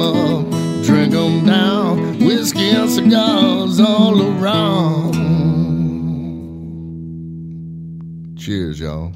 'em up, drink 'em down, whiskey and cigars all around. Cheers, y'all.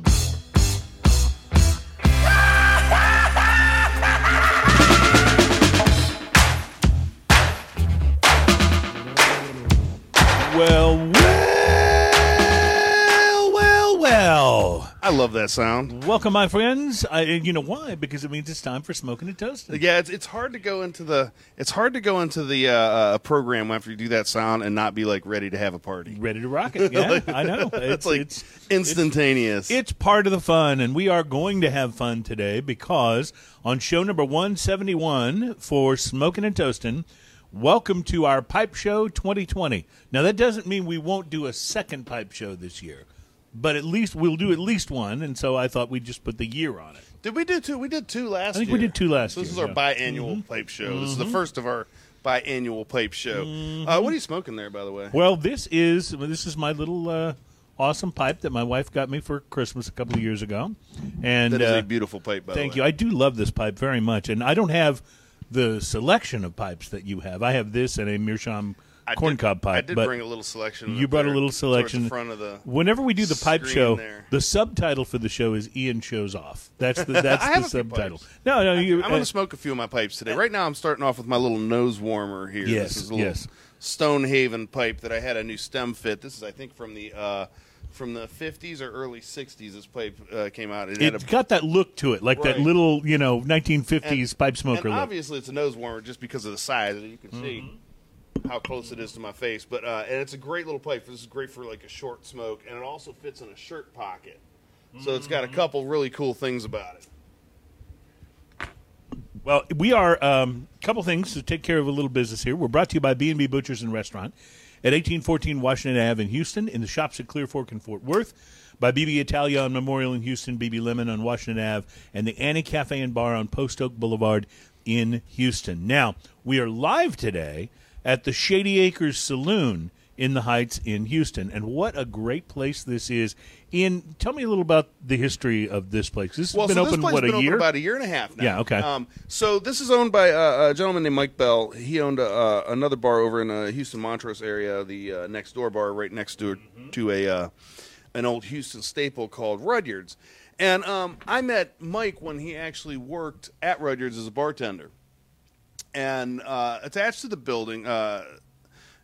Love that sound. Welcome, my friends. I, and you know why? Because it means it's time for smoking and toasting. Yeah, it's, it's hard to go into the it's hard to go into the uh, uh, program after you do that sound and not be like ready to have a party. Ready to rock it? Yeah, I know. It's like it's, instantaneous. It's part of the fun, and we are going to have fun today because on show number 171 for Smoking and Toasting, welcome to our Pipe Show 2020. Now, that doesn't mean we won't do a second Pipe Show this year, but at least we'll do at least one, and so I thought we'd just put the year on it. did we do two? We did two last. I think year. we did two last So this year, is our yeah. biannual pipe show. This is the first of our biannual pipe show. Uh, what are you smoking there, by the way? Well, this is this is my little uh, awesome pipe that my wife got me for Christmas a couple of years ago, and That is uh, a beautiful pipe. By Thank you. I do love this pipe very much, and I don't have the selection of pipes that you have. I have this and a Meerschaum I corncob did, pipe. I did but bring a little selection. you brought a little selection. front of the. Whenever we do the pipe show, there. the subtitle for the show is Ian shows off. That's the that's the have a few subtitle. No, no, you. I'm going uh, to smoke a few of my pipes today. Right now, I'm starting off with my little nose warmer here. Yes, this is a little yes. Stonehaven pipe that I had a new stem fit. This is, I think, from the uh, from the 50s or early 60s. This pipe uh, came out. It had a got that look to it, like that little, you know, 1950s pipe smoker and look. obviously it's a nose warmer just because of the size. That you can see Mm-hmm. How close it is to my face. But uh, and it's a great little pipe. This is great for like a short smoke, and it also fits in a shirt pocket. So it's got a Mm-hmm. couple really cool things about it. Well, we are a um, couple things to take care of a little business here. We're brought to you by B&B Butchers and Restaurant at 1814 Washington Ave in Houston, in the shops at Clear Fork and Fort Worth, by BB Italia on Memorial in Houston, BB Lemon on Washington Ave, and the Annie Cafe and Bar on Post Oak Boulevard in Houston. Now, we are live today at the Shady Acres Saloon in the Heights in Houston, and what a great place this is. Ian, tell me a little about the history of this place. This has Well, been so open, what, been a year? open about a year and a half now. Yeah, okay. Um, so this is owned by uh, a gentleman named Mike Bell. He owned uh, another bar over in the Houston Montrose area, the uh, next door bar right next door to a uh, an old Houston staple called Rudyard's. And um, I met Mike when he actually worked at Rudyard's as a bartender. And uh, attached to the building, uh,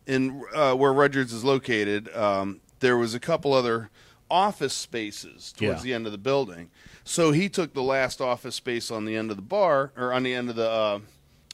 in uh, where Rudyard's is located, um, there was a couple other office spaces towards Yeah. the end of the building. So he took the last office space on the end of the bar, or on the end of the uh,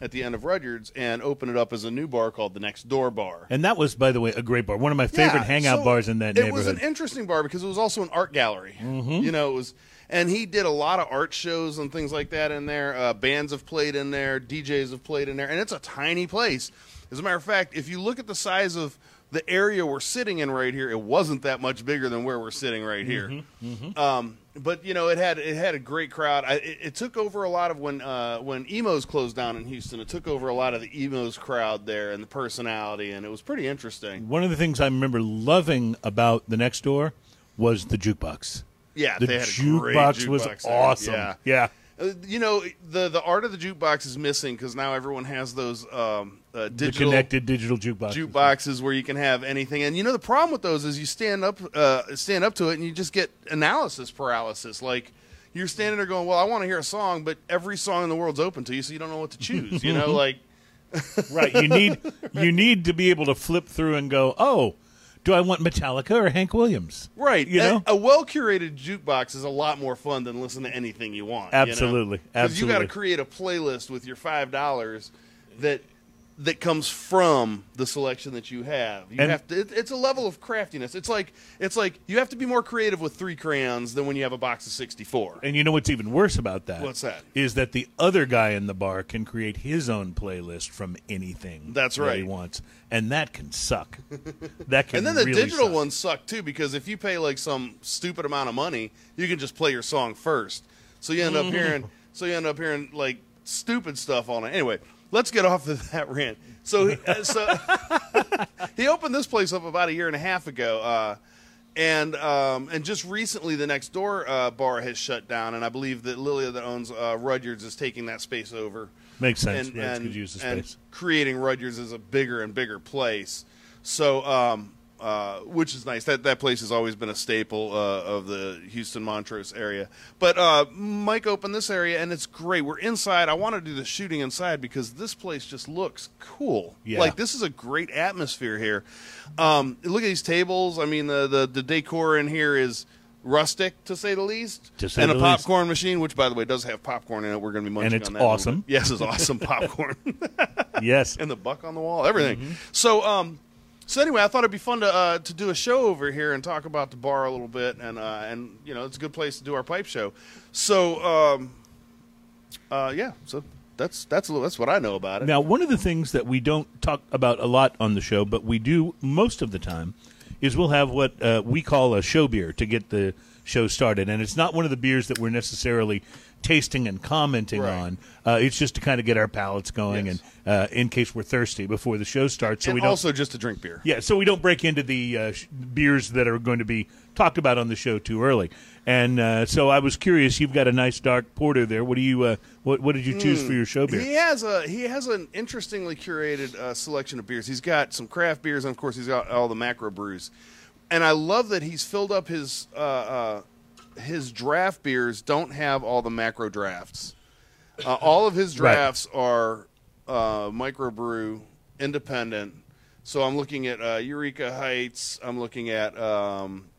at the end of Rudyard's, and opened it up as a new bar called the Next Door Bar. And that was, by the way, a great bar. One of my favorite Yeah, hangout so bars in that neighborhood. it was an interesting bar because it was also an art gallery. Mm-hmm. You know, it was, and he did a lot of art shows and things like that in there. Uh, bands have played in there, DJs have played in there, and it's a tiny place. As a matter of fact, if you look at the size of the area we're sitting in right here, it wasn't that much bigger than where we're sitting right here. Mm-hmm, Um, but you know, it had it had a great crowd. I, it, it took over a lot of when uh, when Emo's closed down in Houston. It took over a lot of the Emo's crowd there and the personality, and it was pretty interesting. One of the things I remember loving about the next door was the jukebox. Yeah, The they had a great jukebox was jukebox there. awesome. Yeah. yeah. Uh, you know the the art of the jukebox is missing because now everyone has those um, uh, The connected digital jukebox. jukeboxes where you can have anything. And you know the problem with those is you stand up uh, stand up to it and you just get analysis paralysis. Like you're standing there going, "Well, I want to hear a song, but every song in the world's open to you, so you don't know what to choose." You know, like right. You need you need to be able to flip through and go, oh, do I want Metallica or Hank Williams? right. You know? a, well curated jukebox is a lot more fun than listening to anything you want. Absolutely. because you got to create a playlist with your five dollars that that comes from the selection that you have. You And- have to. It, it's a level of craftiness. It's like it's like you have to be more creative with three crayons than when you have a box of sixty four. And you know what's even worse about that? What's that? Is that the other guy in the bar can create his own playlist from anything That's that he right. wants, and that can suck. that can And then the really digital suck. ones suck too because if you pay like some stupid amount of money, you can just play your song first. So you end up mm-hmm. hearing so you end up hearing like stupid stuff on it. Anyway, let's get off of that rant. So he- uh, so he opened this place up about a year and a half ago. Uh, and um, and just recently, the next door uh, bar has shut down, and I believe that Lilia, that owns uh, Rudyard's, is taking that space over. Makes sense. And, Yeah, and, good use of and creating Rudyard's is a bigger and bigger place. So, um, uh, which is nice. That that place has always been a staple uh, of the Houston Montrose area. But uh, Mike opened this area, and it's great. We're inside. I want to do the shooting inside because this place just looks cool. Yeah. Like this is a great atmosphere here. Um, look at these tables. I mean, the, the the decor in here is rustic to say the least. To say and the a least. popcorn machine, which by the way does have popcorn in it. We're going to be munching it's on that. in a little awesome. Yes, it's awesome popcorn. yes. and the buck on the wall, everything. Mm-hmm. So, um, so anyway, I thought it'd be fun to uh, to do a show over here and talk about the bar a little bit, and uh, and you know it's a good place to do our pipe show. So, um, uh, yeah, so that's that's little, that's what I know about it. Now, one of the things that we don't talk about a lot on the show, but we do most of the time, is we'll have what uh, we call a show beer to get the show started. And it's not one of the beers that we're necessarily tasting and commenting Right. on. Uh, it's just to kind of get our palates going Yes. and uh, in case we're thirsty before the show starts. So and we don't also just to drink beer. Yeah, so we don't break into the uh, sh- beers that are going to be talked about on the show too early. And uh, so I was curious. You've got a nice dark porter there. What do you? Uh, what What did you choose for your show beer? He has a he has an interestingly curated uh, selection of beers. He's got some craft beers, and of course, he's got all the macro brews. And I love that he's filled up his uh, uh, his draft beers. Don't have all the macro drafts. Uh, all of his Right. drafts are uh, microbrew, independent. So I'm looking at uh, Eureka Heights. I'm looking at um,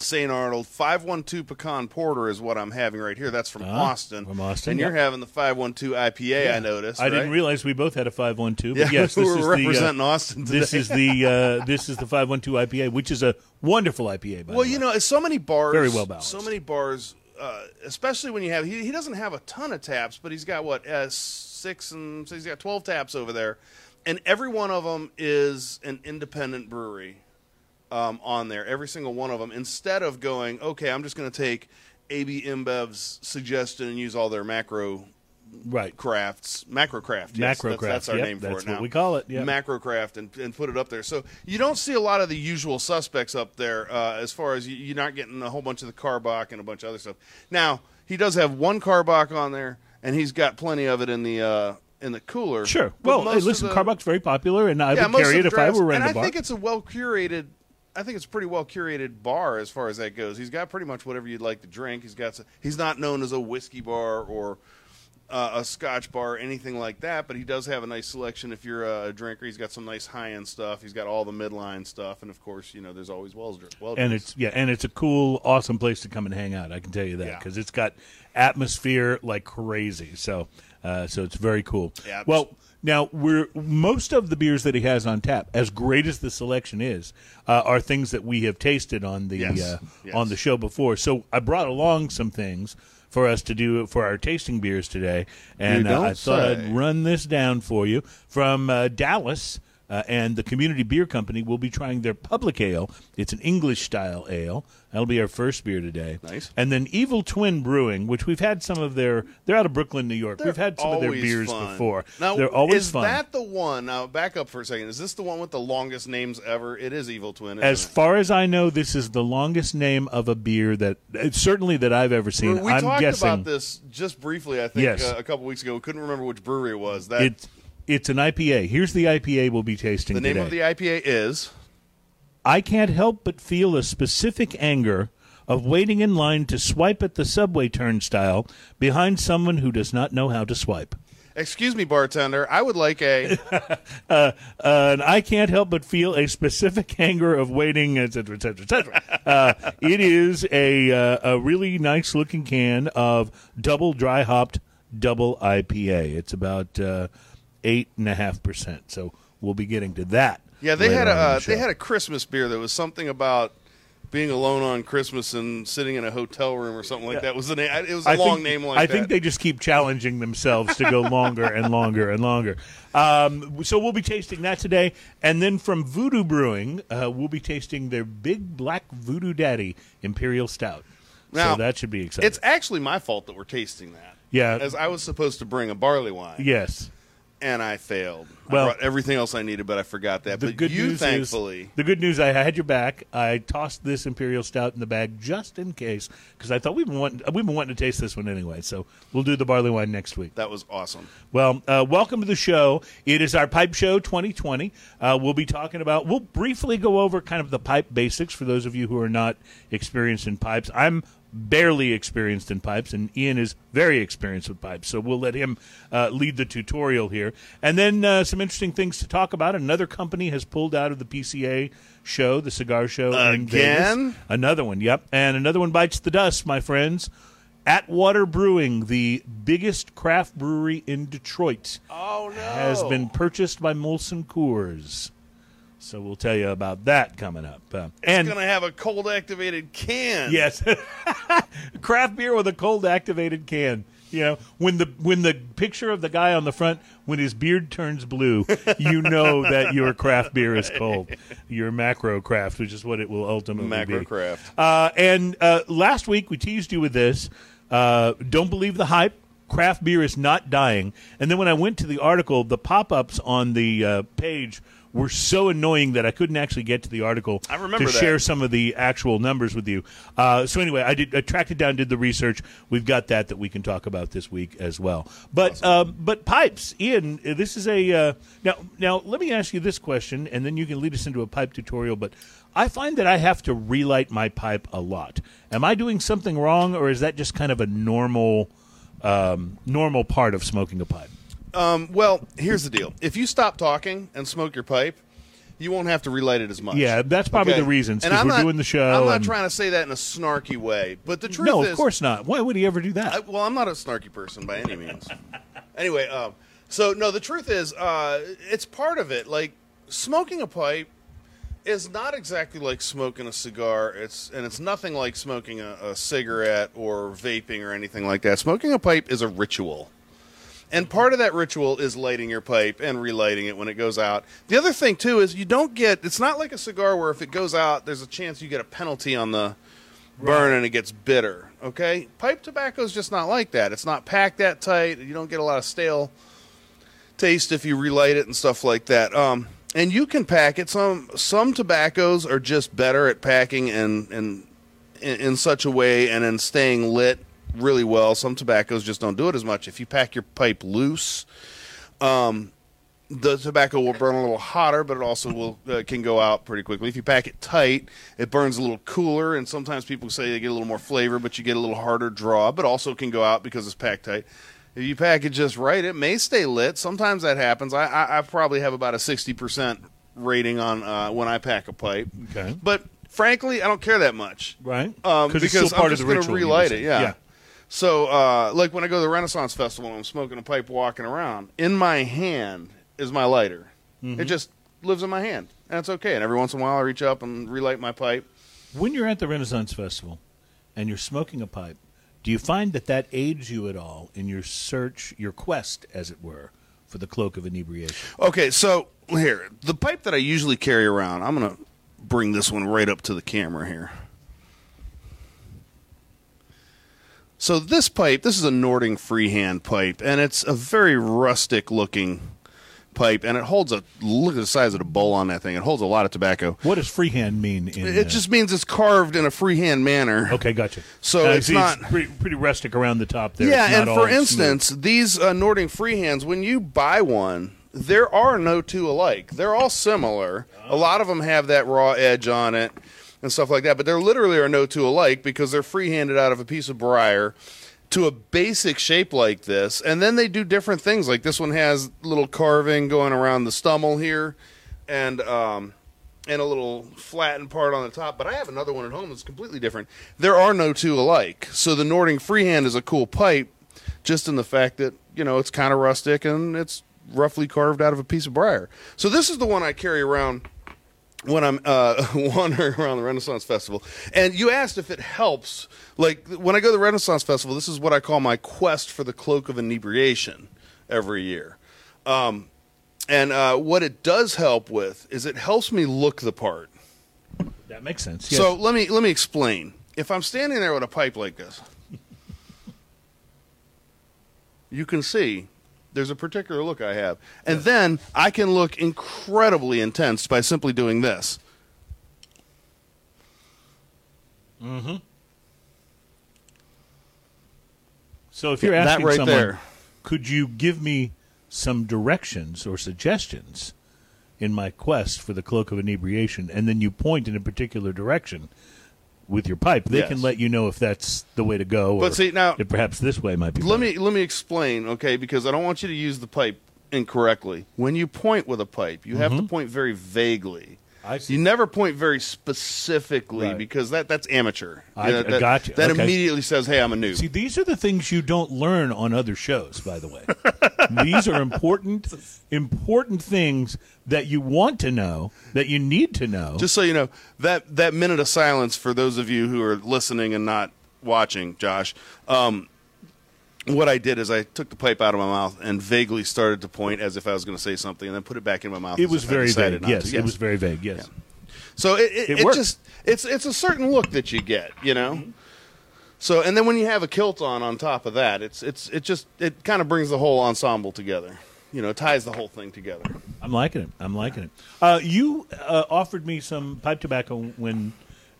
St. Arnold. 512 Pecan Porter is what I'm having right here. That's from Ah, Austin. from Austin, And you're having the 512 IPA, I noticed. I didn't realize we both had a five one two. Yeah, But yes, this we're is representing the, uh, Austin today. This is the uh, this is the five one two IPA, which is a wonderful IPA. By Well, you know, so many bars, Very well balanced. So many bars, uh, especially when you have he, he doesn't have a ton of taps, but he's got what uh, six and so he's got twelve taps over there, and every one of them is an independent brewery um, on there. Every single one of them. Instead of going, okay, I'm just going to take AB InBev's suggestion and use all their macro right. crafts, macro craft. Yes, Macro that's, craft, That's our yep, name for it now. what we call it, yep. Macro craft, and, and put it up there. So you don't see a lot of the usual suspects up there. Uh, as far as you, you're not getting a whole bunch of the Karbach and a bunch of other stuff. Now he does have one Karbach on there, and he's got plenty of it in the uh, in the cooler. Sure. Well, hey, listen, the- Karbach's very popular, and I yeah, would carry it the if I were running and a bar. I think it's a well curated. I think it's a pretty well curated bar as far as that goes. He's got pretty much whatever you'd like to drink. He's got. Some, he's not known as a whiskey bar or uh, a Scotch bar, anything like that. But he does have a nice selection. If you're a drinker, he's got some nice high end stuff. He's got all the midline stuff, and of course, you know, there's always Wells. Well, and it's yeah, and it's a cool, awesome place to come and hang out. I can tell you that Yeah. because it's got atmosphere like crazy. So, uh, so it's very cool. Yeah. Well, now we're most of the beers that he has on tap, as great as the selection is, uh, are things that we have tasted on the Yes. uh, Yes. on the show before. So I brought along some things for us to do for our tasting beers today, and uh, I thought. I'd run this down for you from uh, Dallas. Uh, and the Community Beer Company will be trying their public ale. It's an English style ale. That'll be our first beer today. Nice. And then Evil Twin Brewing, which we've had some of their. They're out of Brooklyn, New York. They're we've had some of their beers fun. before. Now, They're always is fun. that the one? Now, back up for a second. Is this the one with the longest names ever? It is Evil Twin. As it? far as I know, this is the longest name of a beer that uh, certainly that I've ever seen. we I'm talked guessing about this just briefly. I think Yes. uh, a couple weeks ago. We couldn't remember which brewery it was. That it's it's an IPA. Here's the IPA we'll be tasting the name today. of the IPA is. I can't help but feel a specific anger of waiting in line to swipe at the subway turnstile behind someone who does not know how to swipe. Excuse me, bartender. I would like a. Uh, and I can't help but feel a specific anger of waiting, et cetera, et cetera, et cetera. Uh, it is a, uh, a really nice looking can of double dry hopped double IPA. It's about uh, eight and a half percent. So we'll be getting to that. yeah, they later had a the uh, they had a Christmas beer that was something about being alone on Christmas and sitting in a hotel room or something like that. Was the name? It was a I long think, name like I that. think they just keep challenging themselves to go longer and longer and longer. Um, so we'll be tasting that today, and then from Voodoo Brewing, uh, we'll be tasting their Big Black Voodoo Daddy Imperial Stout. Now, so that should be exciting. It's actually my fault that we're tasting that. Yeah. as I was supposed to bring a barley wine. yes, and I failed. Well- I brought everything else I needed, but I forgot that. The but good you, news thankfully, is the good news. I had your back. I tossed this imperial stout in the bag just in case because I thought we've been wanting, we've been wanting to taste this one anyway. So we'll do the barley wine next week. that was awesome. Well, uh, welcome to the show. It is our Pipe Show 2020. Uh, we'll be talking about, we'll briefly go over kind of the pipe basics for those of you who are not experienced in pipes. I'm barely experienced in pipes, and Ian is very experienced with pipes. So we'll let him uh, lead the tutorial here. And then uh, some interesting things to talk about. Another company has pulled out of the PCA show, the cigar show. in Again? Another one, yep. And another one bites the dust, my friends. Atwater Brewing, the biggest craft brewery in Detroit, Oh no! has been purchased by Molson Coors. So we'll tell you about that coming up. Uh, and going to have a cold activated can. yes, craft beer with a cold activated can. You know, when the when the picture of the guy on the front, when his beard turns blue, you know that your craft beer is cold. Your macro craft, which is what it will ultimately Macro be. craft. Uh, and uh, last week we teased you with this. Uh, don't believe the hype. Craft beer is not dying. And then when I went to the article, the pop-ups on the uh, page were so annoying that I couldn't actually get to the article I remember to that. share some of the actual numbers with you. Uh, so anyway, I did I tracked it down, did the research. We've got that that we can talk about this week as well. But um, but pipes, Ian, uh, this is a uh, now now. Let me ask you this question, and then you can lead us into a pipe tutorial. But I find that I have to relight my pipe a lot. Am I doing something wrong, or is that just kind of a normal um, normal part of smoking a pipe? Um, well, here's the deal: if you stop talking and smoke your pipe, you won't have to relight it as much. Yeah, that's probably Okay? the reasons, And 'cause I'm we're not- doing the show I'm not and- trying to say that in a snarky way, but the truth is No, is, of course not. Why would he ever do that? I, well, I'm not a snarky person by any means. anyway, um, so no, the truth is, uh, it's part of it. Like smoking a pipe is not exactly like smoking a cigar. It's and it's nothing like smoking a, a cigarette or vaping or anything like that. Smoking a pipe is a ritual. And part of that ritual is lighting your pipe and relighting it when it goes out. The other thing too is you don't get it's not like a cigar where if it goes out there's a chance you get a penalty on the burn and it gets bitter. Okay? Pipe tobacco is just not like that. It's not packed that tight. You don't get a lot of stale taste if you relight it and stuff like that. Um, and you can pack it. Some some tobaccos are just better at packing and and in, in such a way and in staying lit really well. Some tobaccos just don't do it as much. If you pack your pipe loose, um, the tobacco will burn a little hotter, but it also will uh, can go out pretty quickly. If you pack it tight, it burns a little cooler, and sometimes people say they get a little more flavor, but you get a little harder draw, but also can go out because it's packed tight. If you pack it just right, it may stay lit. Sometimes that happens. I, I, I probably have about a sixty percent rating on uh, when I pack a pipe. Okay. but frankly, I don't care that much. right? Um, 'Cause because it's still part I'm of just the going to ritual, relight it. Yeah. yeah. So, uh, like when I go to the Renaissance Festival and I'm smoking a pipe walking around, in my hand is my lighter. Mm-hmm. It just lives in my hand, and it's okay. And every once in a while, I reach up and relight my pipe. When you're at the Renaissance Festival and you're smoking a pipe, do you find that that aids you at all in your search, your quest, as it were, for the cloak of inebriation? Okay, so here, the pipe that I usually carry around, I'm going to bring this one right up to the camera here. So this pipe, this is a Nording freehand pipe, and it's a very rustic looking pipe, and it holds a look at the size of the bowl on that thing. It holds a lot of tobacco. What does freehand mean? In, It uh, just means it's carved in a freehand manner. okay, gotcha. So Uh, it's not- pretty, pretty rustic around the top there. Yeah, It's and for smooth. instance, these uh, Nording freehands, when you buy one, there are no two alike. They're all similar. A lot of them have that raw edge on it and stuff like that, but there literally are no two alike because they're free-handed out of a piece of briar to a basic shape like this. And then they do different things. Like this one has little carving going around the stummel here and um and a little flattened part on the top. But I have another one at home that's completely different. There are no two alike. So the Nording Freehand is a cool pipe, just in the fact that you know it's kind of rustic and it's roughly carved out of a piece of briar. So this is the one I carry around when I'm uh, wandering around the Renaissance Festival. And you asked if it helps. Like when I go to the Renaissance Festival, this is what I call my quest for the cloak of inebriation every year. Um, and uh, what it does help with is it helps me look the part. that makes sense. So let me let me explain. If I'm standing there with a pipe like this, you can see There's a particular look I have, and then I can look incredibly intense by simply doing this. Mm hmm. So if you're That asking right someone, there. could you give me some directions or suggestions in my quest for the cloak of inebriation, and then you point in a particular direction with your pipe, they Yes. can let you know if that's the way to go. But or see, now- perhaps this way might be. Let better. me let me explain, okay? Because I don't want you to use the pipe incorrectly. When you point with a pipe, you have to mm-hmm. point very vaguely. You never point very specifically Right. because that that's amateur. I- got You that, gotcha. That Okay. immediately says, "Hey, I'm a noob." See, these are the things you don't learn on other shows, by the way. these are important, important things that you want to know, that you need to know. Just so you know, that that minute of silence for those of you who are listening and not watching, Josh. Um, what I did is I took the pipe out of my mouth and vaguely started to point as if I was going to say something, and then put it back in my mouth. it was very vague. not Yes, it was very vague. Yes. So it, it, It it, just it's it's a certain look that you get, you know. So and then when you have a kilt on on top of that, it's it's it just it kind of brings the whole ensemble together. You know, ties the whole thing together. I'm liking it. I'm liking it. Uh, you uh, offered me some pipe tobacco when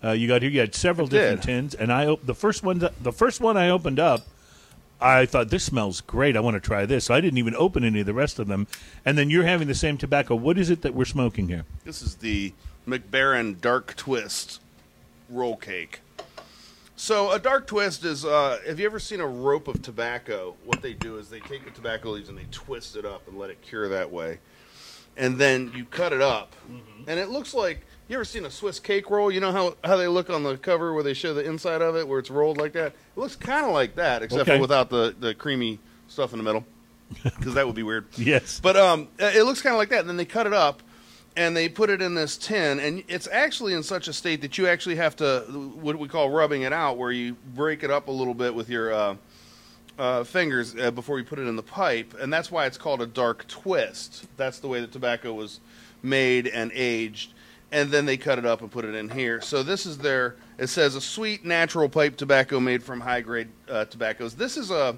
uh, you got here. You had several I different did. tins, and I op- the first one the first one I opened up. I thought this smells great. I want to try this. So I didn't even open any of the rest of them. And then you're having the same tobacco. What is it that we're smoking here? This is the Mac Baren Dark Twist roll cake. So a dark twist is uh, have you ever seen a rope of tobacco? What they do is they take the tobacco leaves and they twist it up and let it cure that way. And then you cut it up. And it looks like you ever seen a Swiss cake roll? You know how, how they look on the cover where they show the inside of it where it's rolled like that? It looks kind of like that except Okay. for without the, the creamy stuff in the middle. Because that would be weird. Yes. But um, it looks kind of like that. And then they cut it up and they put it in this tin. And it's actually in such a state that you actually have to, what we call rubbing it out, where you break it up a little bit with your uh, uh, fingers uh, before you put it in the pipe. And that's why it's called a dark twist. That's the way the tobacco was made and aged. And then they cut it up and put it in here. So this is their, it says a sweet natural pipe tobacco made from high grade uh, tobaccos. This is a,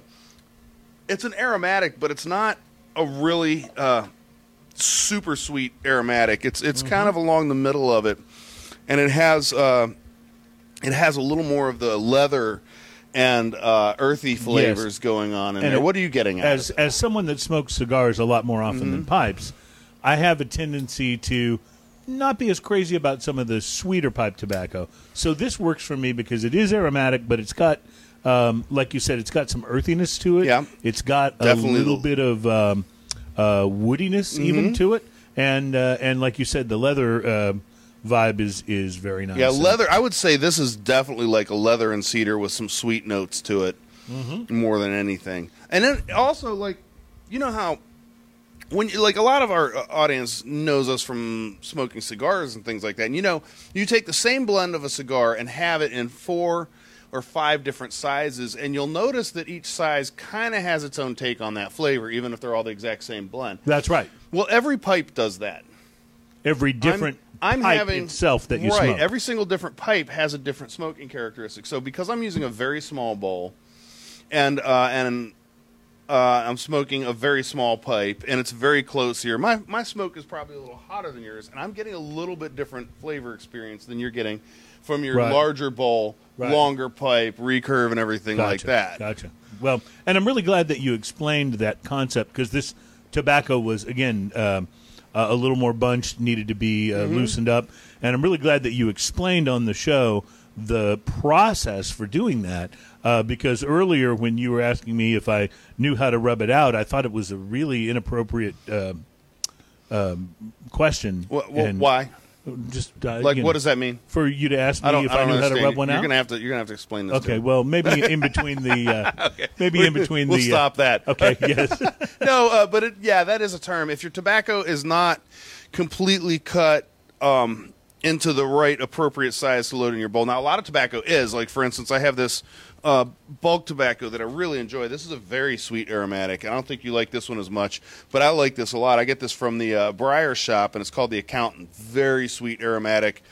it's an aromatic, but it's not a really uh, super sweet aromatic. It's it's kind of along the middle of it, and it has uh, it has a little more of the leather and uh, earthy flavors going on in And there. it- what are you getting at? as as someone that smokes cigars a lot more often than pipes, I have a tendency to not be as crazy about some of the sweeter pipe tobacco. So this works for me because it is aromatic, but it's got, um, like you said, it's got some earthiness to it. Yeah. it's got a little bit of um, uh, woodiness even to it, and uh, and like you said, the leather uh, vibe is is very nice. yeah, leather. I would say this is definitely like a leather and cedar with some sweet notes to it, more than anything. And then also like, you know how when you, like a lot of our uh, audience knows us from smoking cigars and things like that. And you know, you take the same blend of a cigar and have it in four or five different sizes, and you'll notice that each size kind of has its own take on that flavor, even if they're all the exact same blend. That's right. Well, every pipe does that. Every different I'm, I'm pipe having itself that you right. smoke. Every single different pipe has a different smoking characteristic. So because I'm using a very small bowl, and uh, and uh, I'm smoking a very small pipe, and it's very close here. My my smoke is probably a little hotter than yours, and I'm getting a little bit different flavor experience than you're getting from your Right. larger bowl, Right. longer pipe, recurve, and everything like that. Gotcha. Well, and I'm really glad that you explained that concept because this tobacco was again um, uh, a little more bunched, needed to be uh, Mm-hmm. loosened up, and I'm really glad that you explained on the show the process for doing that. Uh, because earlier, when you were asking me if I knew how to rub it out, I thought it was a really inappropriate uh, um, question. Wh- And why? Just uh, Like, you what does that mean? for you to ask me I don't. if I don't knew how to rub one you're out? gonna have to. You're gonna have to explain this. Okay, well, maybe in between the uh, maybe in between we'll the stop that. Uh, okay, yes, no, uh, but it, yeah, that is a term. If your tobacco is not completely cut um, into the right appropriate size to load in your bowl, now a lot of tobacco is. Like for instance, I have this uh, bulk tobacco that I really enjoy. This is a very sweet aromatic. I don't think you like this one as much, but I like this a lot. I get this from the uh, Briar shop, and it's called the Accountant. Very sweet aromatic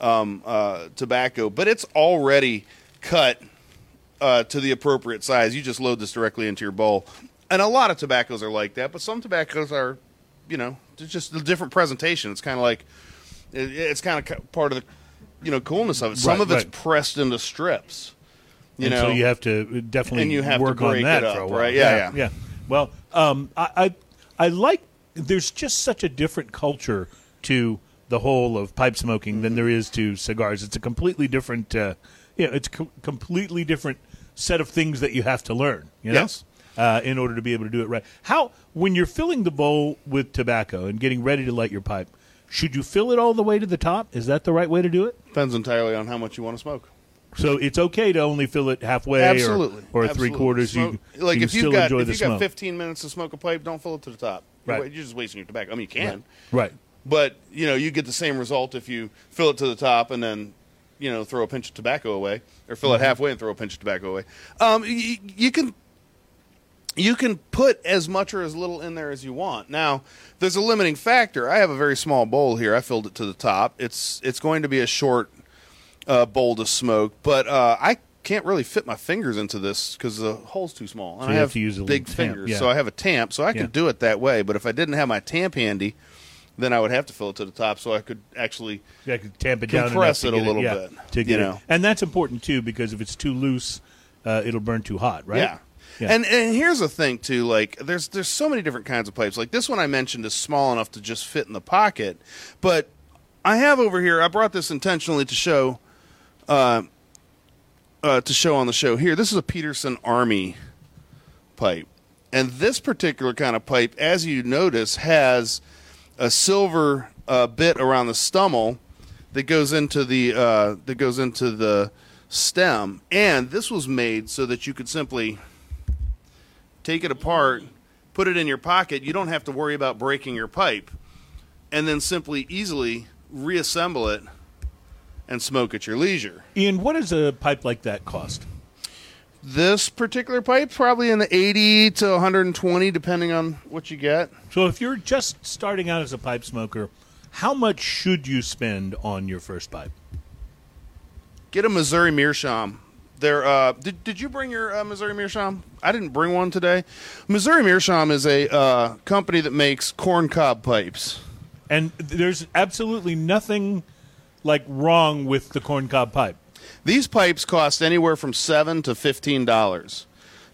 um, uh, tobacco, but it's already cut uh, to the appropriate size. You just load this directly into your bowl, and a lot of tobaccos are like that, but some tobaccos are, you know, just a different presentation. It's kind of like, it's kind of part of the, you know, coolness of it. Some Right, of it's right. pressed into strips. You and know, so you have to definitely And you have to work on that up, for a while. right? Yeah, yeah. yeah. Well, um, I, I I like. There's just such a different culture to the whole of pipe smoking than there is to cigars. It's a completely different. Uh, you know, it's a co- completely different set of things that you have to learn. You know? Yes. Uh, in order to be able to do it right. How when you're filling the bowl with tobacco and getting ready to light your pipe, should you fill it all the way to the top? Is that the right way to do it? depends entirely on how much you want to smoke. So it's okay to only fill it halfway or- Absolutely, or, Absolutely. three quarters. Smoke- you like you if you've got if you've got 15 minutes to smoke a pipe, don't fill it to the top. You're, Right. you're just wasting your tobacco. I mean, you can, right. but you know, you get the same result if you fill it to the top and then you know throw a pinch of tobacco away, or fill Mm-hmm. it halfway and throw a pinch of tobacco away. Um, y- you can you can put as much or as little in there as you want. Now, there's a limiting factor. I have a very small bowl here. I filled it to the top. It's it's going to be a short uh, bowl to smoke, but uh, I can't really fit my fingers into this because the hole's too small, and So I have have to use a big fingers, yeah. so I have a tamp, so I Yeah. do it that way. But if I didn't have my tamp handy, then I would have to fill it to the top, so I could actually Yeah, I could tamp it down Compress it a little yeah, bit, you get it. know. And that's important too because if it's too loose, uh, it'll burn too hot, right? Yeah. Yeah. And and here's the thing too, like there's there's so many different kinds of pipes. Like this one I mentioned is small enough to just fit in the pocket, but I have over here. I brought this intentionally to show, uh, uh, to show on the show here. This is a Peterson Army pipe, and this particular kind of pipe, as you notice, has a silver uh, bit around the stummel that goes into the uh, that goes into the stem, and this was made so that you could simply take it apart, put it in your pocket. You don't have to worry about breaking your pipe, and then simply easily reassemble it and smoke at your leisure. Ian, what does a pipe like that cost? This particular pipe probably in the 80 to 120 depending on what you get. So if you're just starting out as a pipe smoker, how much should you spend on your first pipe? Get a Missouri Meerschaum. They're, uh, did, did you bring your uh, Missouri Meerschaum? I didn't bring one today. Missouri Meerschaum is a uh, company that makes corn cob pipes. And there's absolutely nothing like wrong with the corncob pipe. These pipes cost anywhere from seven to fifteen dollars.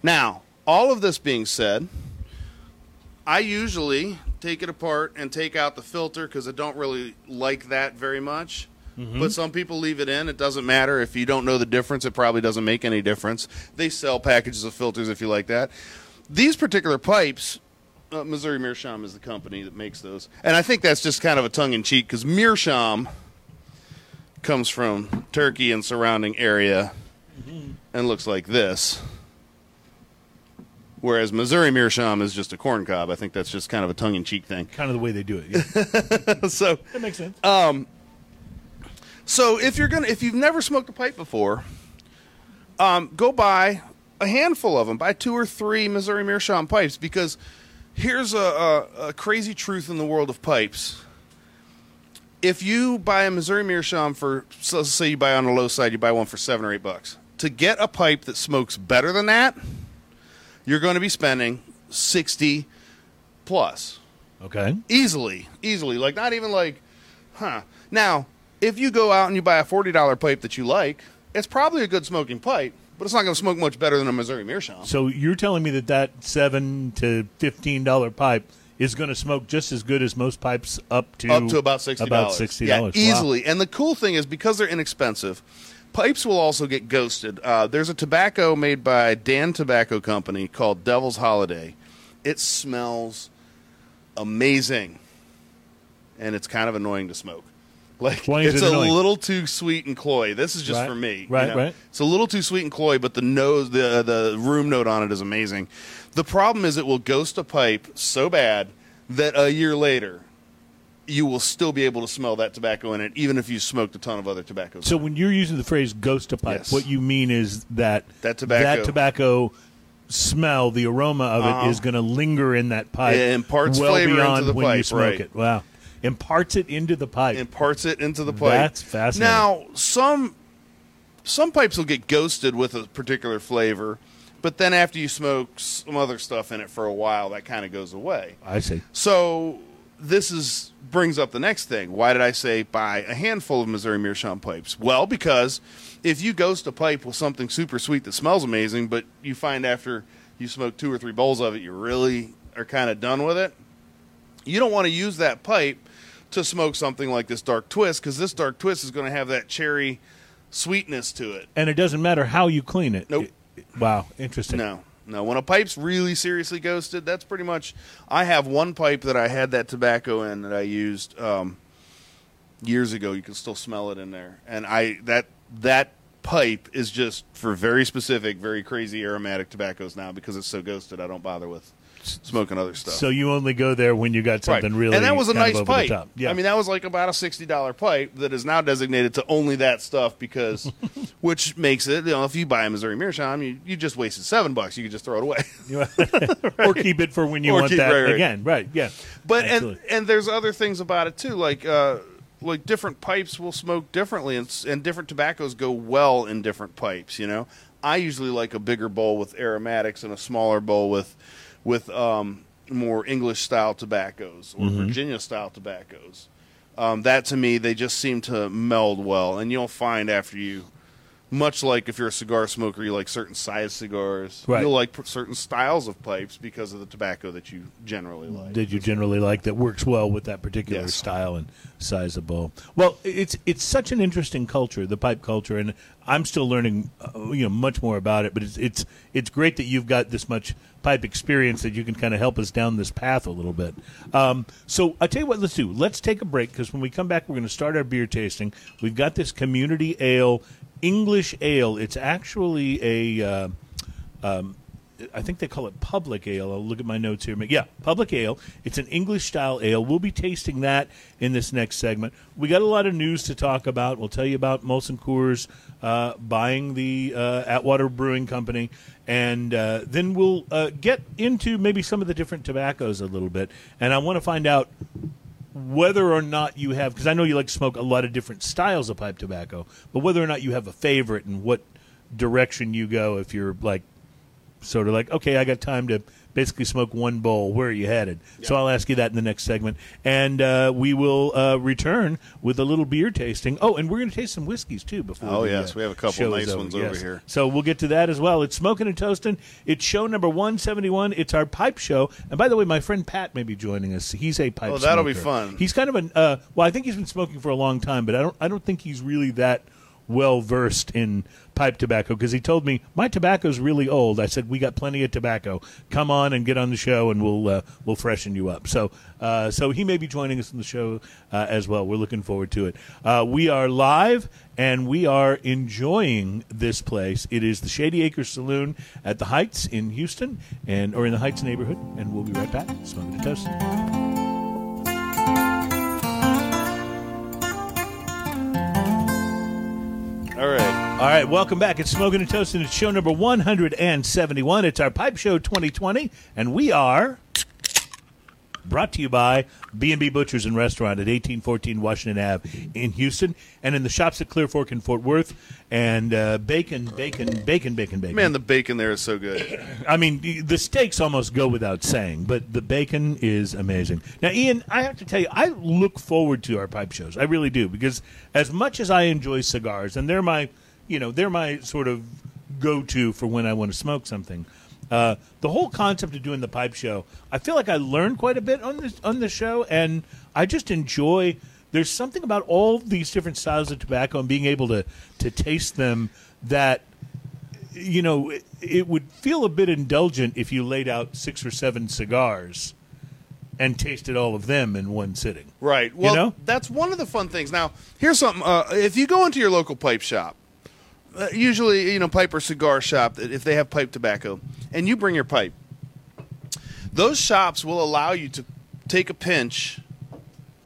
Now, all of this being said, I usually take it apart and take out the filter because I don't really like that very much. But some people leave it in. It doesn't matter if you don't know the difference. It probably doesn't make any difference. They sell packages of filters if you like that. These particular pipes, uh, Missouri Meerschaum is the company that makes those, and I think that's just kind of a tongue in cheek because Meerschaum comes from Turkey and surrounding area and looks like this. Whereas Missouri Meerschaum is just a corn cob. I think that's just kind of a tongue in cheek thing. Kind of the way they do it. Yeah. so that makes sense. so if you're gonna if you've never smoked a pipe before, um, go buy a handful of them. Buy two or three Missouri Meerschaum pipes because here's a, a, a crazy truth in the world of pipes. If you buy a Missouri Meerschaum for, so let's say you buy on the low side, you buy one for seven or eight bucks. To get a pipe that smokes better than that, you're going to be spending sixty plus okay. easily, easily. Like not even like, huh. Now, if you go out and you buy a forty dollar pipe that you like, it's probably a good smoking pipe, but it's not going to smoke much better than a Missouri Meerschaum. So you're telling me that that seven to fifteen dollar pipe is going to smoke just as good as most pipes up to Up to about sixty. About sixty yeah, dollars, easily. And the cool thing is because they're inexpensive, pipes will also get ghosted. Uh, there's a tobacco made by Dan Tobacco Company called Devil's Holiday. It smells amazing, and it's kind of annoying to smoke. Like it's it a annoying? little too sweet and cloy. This is just Right, for me. you right, know? right. It's a little too sweet and cloy, but the nose, the the room note on it is amazing. The problem is it will ghost a pipe so bad that a year later you will still be able to smell that tobacco in it, even if you smoked a ton of other tobaccos. So when you're using the phrase "ghost a pipe," Yes. what you mean is that That tobacco- that tobacco smell, the aroma of Uh-huh. it, is going to linger in that pipe. It imparts well flavor into beyond the when you pipe, smoke right. it. Wow, imparts it into the pipe. imparts it into the pipe. That's fascinating. Now, some some pipes will get ghosted with a particular flavor, but then after you smoke some other stuff in it for a while, that kind of goes away. I see. So this is brings up the next thing. Why did I say buy a handful of Missouri Meerschaum pipes? Well, because if you ghost a pipe with something super sweet that smells amazing, but you find after you smoke two or three bowls of it, you really are kind of done with it. You don't want to use that pipe to smoke something like this dark twist because this dark twist is going to have that cherry sweetness to it. And it doesn't matter how you clean it. Nope. It- wow, interesting. No, no. When a pipe's really seriously ghosted, that's pretty much. I have one pipe that I had that tobacco in that I used um, years ago. You can still smell it in there, and I that that pipe is just for very specific, very crazy aromatic tobaccos now because it's so ghosted. I don't bother with smoking other stuff. So you only go there when you got something really, and that was a nice pipe. Yeah, I mean that was like about a sixty dollar pipe that is now designated to only that stuff because, which makes it you know if you buy a Missouri Meerschaum you you just wasted seven bucks you could just throw it away. or keep it for when you Or want keep- that right, right. again. Right? Yeah. But and Absolutely. and there's other things about it too, like uh, like different pipes will smoke differently, and and different tobaccos go well in different pipes. You know, I usually like a bigger bowl with aromatics and a smaller bowl with with um, more English style tobaccos or Virginia style tobaccos. Um, that to me, they just seem to meld well, and you'll find after you. Much like if you're a cigar smoker, you like certain size cigars. Right. You'll like certain styles of pipes because of the tobacco that you generally like. Did you generally like that works well with that particular Yes. style and size of bowl? Well, it's it's such an interesting culture, the pipe culture, and I'm still learning, uh, you know, much more about it. But it's it's it's great that you've got this much pipe experience that you can kind of help us down this path a little bit. Um, so I tell you what, let's do. Let's take a break because when we come back, we're going to start our beer tasting. We've got this community ale, English ale. It's actually a. Uh, um, I think they call it public ale. I'll look at my notes here. Yeah, public ale. It's an English style ale. We'll be tasting that in this next segment. We got a lot of news to talk about. We'll tell you about Molson Coors uh, buying the uh, Atwater Brewing Company, and uh, then we'll uh, get into maybe some of the different tobaccos a little bit. And I want to find out whether or not you have, because I know you like to smoke a lot of different styles of pipe tobacco, but whether or not you have a favorite and what direction you go if you're like sort of like, okay, I got time to basically smoke one bowl. Where are you headed? So I'll ask you that in the next segment, and uh, we will uh, return with a little beer tasting. Oh, and we're going to taste some whiskeys too before. Oh, the, yes, uh, we have a couple nice ones over here. So we'll get to that as well. It's smoking and toasting. It's show number one seventy one. It's our pipe show. And by the way, my friend Pat may be joining us. He's a pipe. Oh, that'll be fun. He's kind of an. Uh, well, I think he's been smoking for a long time, but I don't. I don't think he's really that well versed in pipe tobacco because he told me my tobacco's really old. I said we got plenty of tobacco. Come on and get on the show, and we'll uh, we'll freshen you up. So uh, so he may be joining us in the show uh, as well. We're looking forward to it. Uh, we are live and we are enjoying this place. It is the Shady Acres Saloon at the Heights in Houston, and or in the Heights neighborhood. And we'll be right back. Smoking and toasting. All right. All right, welcome back. It's Smoking and Toasting. It's show number 171. It's our Pipe Show 2020, and we are brought to you by B&B Butchers and Restaurant at 1814 Washington Ave in Houston, and in the shops at Clear Fork in Fort Worth. And uh, bacon, bacon, bacon, bacon, bacon. Man, the bacon there is so good. I mean, the- the steaks almost go without saying, but the bacon is amazing. Now, Ian, I have to tell you, I look forward to our pipe shows. I really do because as much as I enjoy cigars, and they're my, you know, they're my sort of go-to for when I want to smoke something. Uh, the whole concept of doing the pipe show, I feel like I learned quite a bit on this on the show, and I just enjoy. There's something about all these different styles of tobacco and being able to to taste them that you know, it, it would feel a bit indulgent if you laid out six or seven cigars and tasted all of them in one sitting. Right. Well, know? that's one of the fun things. Now, here's something. Uh, if you go into your local pipe shop, uh, usually, you know, pipe or cigar shop, if they have pipe tobacco, and you bring your pipe, those shops will allow you to take a pinch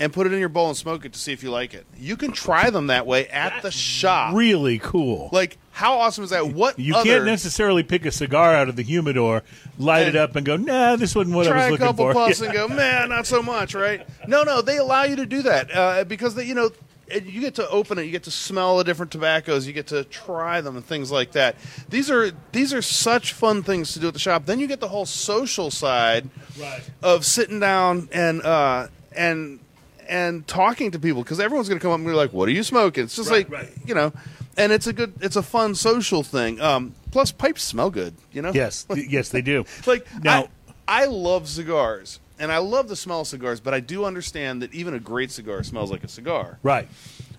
and put it in your bowl and smoke it to see if you like it. You can try them that way at the shop. Really cool. like, how awesome is that? What you other, can't necessarily pick a cigar out of the humidor, light it up, and go, "Nah, this wasn't what I was looking for." try a couple puffs Yeah. and go, man, not so much, right? No, no, they allow you to do that uh, because they, you know and you get to open it, you get to smell the different tobaccos, you get to try them and things like that. These are these are such fun things to do at the shop. Then you get the whole social side Right. of sitting down and uh, and and talking to people because everyone's going to come up and be like, "What are you smoking?" It's just Right, like right. you know, and it's a good, it's a fun social thing. Um, plus, pipes smell good. You know, Yes, yes, they do. like Now- I, I love cigars and I love the smell of cigars, but I do understand that even a great cigar smells like a cigar. Right.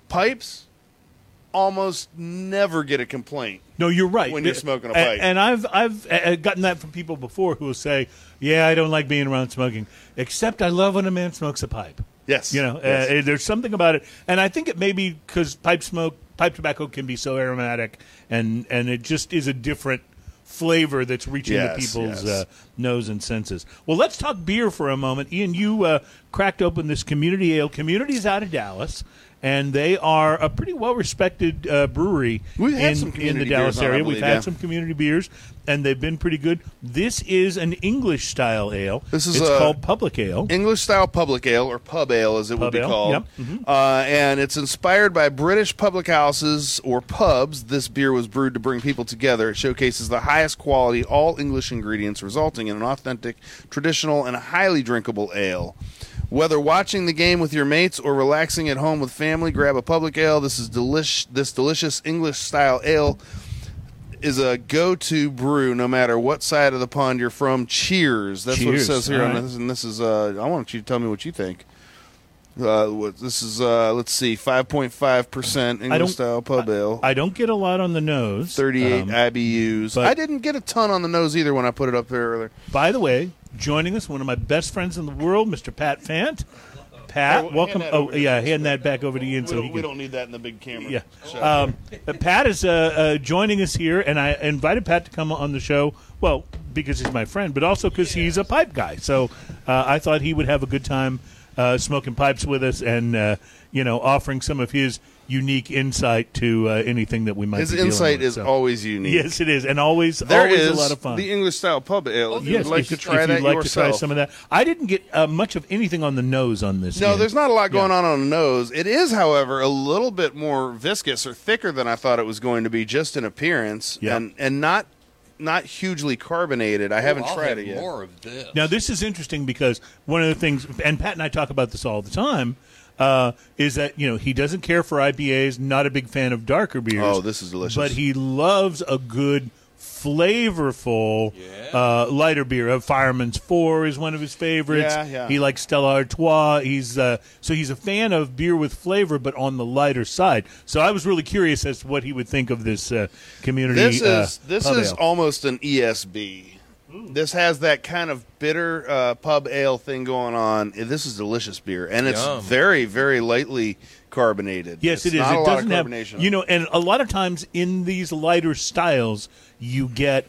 Pipes almost never get a complaint. No, you're right. When you're smoking a And- pipe. and I've I've uh, gotten that from people before who will say, "Yeah, I don't like being around smoking, except I love when a man smokes a pipe." Yes, You know, Yes. uh, there's something about it, and I think it may be because pipe smoke, pipe tobacco can be so aromatic, and and it just is a different flavor that's reaching Yes, the people's yes. uh, nose and senses. Well, let's talk beer for a moment. Ian, you uh, cracked open this community ale. Community is out of Dallas. And they are a pretty well respected uh, brewery in, some in the Dallas beers on, I area. We've had yeah. some community beers, and they've been pretty good. This is an English style ale. This is it's called Public Ale. English style public ale or pub ale as it would be ale, called. yep, mhm. Uh, and it's inspired by British public houses or pubs. This beer was brewed to bring people together. It showcases the highest quality, all English ingredients, resulting in an authentic, traditional, and highly drinkable ale. Whether watching the game with your mates or relaxing at home with family, grab a public ale. This is delish. This delicious English style ale is a go-to brew no matter what side of the pond you're from. Cheers. That's what it says here All on this, and this is. Uh, I want you to tell me what you think. Uh, this is. Uh, let's see, five point five percent English style pub ale. I don't get a lot on the nose. Thirty-eight Um, IBUs. I didn't get a ton on the nose either when I put it up there earlier. By the way, joining us, one of my best friends in the world, Mr. Pat Fant. Pat, welcome. Oh, yeah, hand that back over to Ian so he can. Don't need that in the big camera. Yeah. Um, uh, Pat is uh, uh, joining us here, and I invited Pat to come on the show. Well, because he's my friend, but also because he's a pipe guy. So uh, I thought he would have a good time uh, smoking pipes with us, and uh, you know, offering some of his unique insight to uh, anything that we might. His be insight with. is So- always unique. Yes, it is, and always There always is a lot of fun. the English style pub ale. If you'd like if, to if try you'd that like yourself. to try some of that. I didn't get uh, much of anything on the nose on this. No, Ian. there's not a lot going Yeah. on on the nose. It is, however, a little bit more viscous or thicker than I thought it was going to be, just in appearance, Yeah. and and not not hugely carbonated. I haven't I'll tried have it yet. More of this. Now, this is interesting because one of the things, and Pat and I talk about this all the time, uh, is that you know he doesn't care for IPAs, not a big fan of darker beers. Oh, this is delicious. But he loves a good, flavorful Yeah. uh, lighter beer. Uh, Fireman's Four is one of his favorites. Yeah, yeah. He likes Stella Artois. He's uh, so he's a fan of beer with flavor, but on the lighter side. So I was really curious as to what he would think of this uh, community. This uh, is this is ale. almost an ESB. This has that kind of bitter uh, pub ale thing going on. This is delicious beer, and it's Yum. very, very lightly carbonated. Yes, it's it is. It a doesn't of have carbonation. you know, and a lot of times in these lighter styles, you get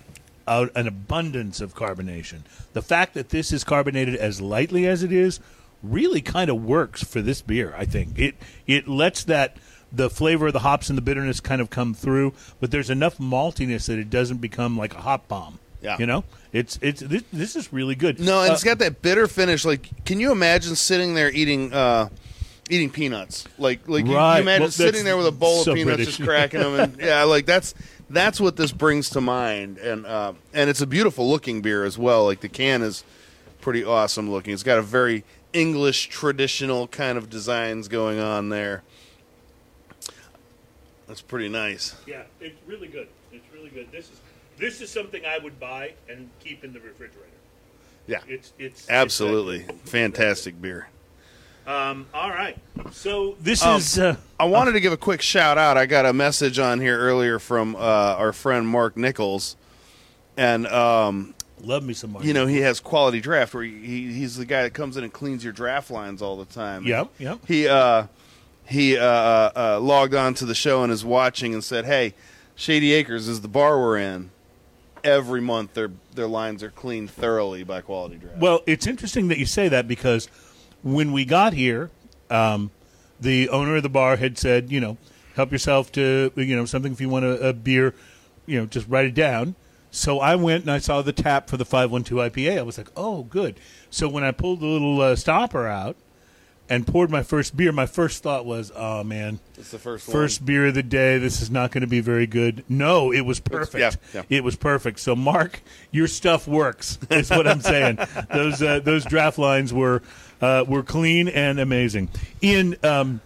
a, an abundance of carbonation. The fact that this is carbonated as lightly as it is really kind of works for this beer. I think it it lets that the flavor of the hops and the bitterness kind of come through, but there's enough maltiness that it doesn't become like a hop bomb. Yeah. you know, it's it's this, this is really good. No, and Uh, it's got that bitter finish. Like, can you imagine sitting there eating uh, eating peanuts? Like, like you- you, imagine Well, sitting there with a bowl so of peanuts, British. just cracking them, and yeah, like that's that's what this brings to mind. And uh, and it's a beautiful looking beer as well. Like the can is pretty awesome looking. It's got a very English traditional kind of designs going on there. That's pretty nice. Yeah, it's really good. It's really good. This is this is something I would buy and keep in the refrigerator. Yeah, It's it's absolutely fantastic beer. Um, all right. So this Um, is uh, I wanted to give a quick shout out. I got a message on here earlier from uh, our friend Mark Nichols, and um, love me some more. you know he has quality draft where he, he's the guy that comes in and cleans your draft lines all the time. Yep, yep. He uh, he uh, uh, uh, logged on to the show and is watching and said, "Hey, Shady Acres is the bar we're in. Every month their their lines are cleaned thoroughly by quality draft." Well, it's interesting that you say that because when we got here, um, the owner of the bar had said, you know, help yourself to you know something if you want a, a beer, you know, just write it down. So I went and I saw the tap for the 512 IPA. I was like, oh, good. So when I pulled the little uh, stopper out, and poured my first beer, my first thought was, "Oh man, It's the first first one. beer of the day. This is not going to be very good." No, it was perfect. yeah, yeah. It was perfect. So, Mark, your stuff works. Is what I'm saying. those uh, those draft lines were uh, were clean and amazing. Ian, um,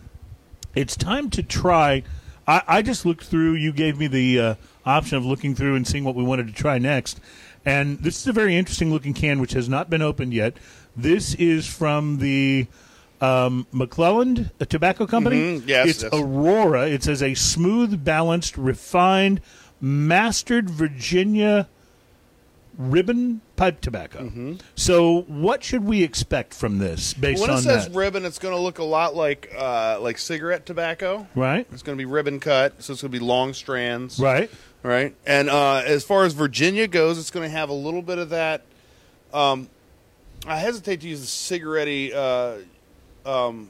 it's time to try. I, I just looked through. You gave me the uh, option of looking through and seeing what we wanted to try next. And this is a very interesting looking can, which has not been opened yet. This is from the um, McClelland a Tobacco Company. Mhm, yes, it's yes. Aurora. It says a smooth, balanced, refined, mastered Virginia ribbon pipe tobacco. So, what should we expect from this based When it on says that? ribbon, it's going to look a lot like uh, like cigarette tobacco. right, It's going to be ribbon cut, so it's going to be long strands. right. Right. And uh, as far as Virginia goes, it's going to have a little bit of that. Um, I hesitate to use the cigarette uh, um,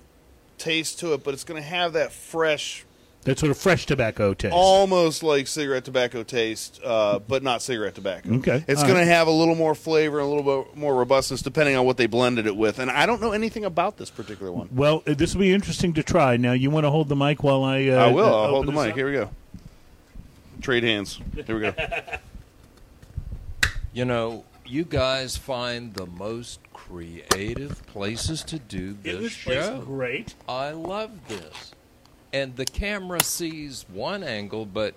taste to it, but it's going to have that fresh, That sort of fresh tobacco taste. almost like cigarette tobacco taste, uh, but not cigarette tobacco. Okay. It's All going right. to have a little more flavor and a little bit more robustness depending on what they blended it with. And I don't know anything about this particular one. well, uh, this will be interesting to try. Now, you want to hold the mic while I? Uh, I will. uh, I'll hold open the this mic. up? Here we go. Trade hands. Here we go. You know, you guys find the most creative places to do this Isn't this place show. great? I love this. And the camera sees one angle, but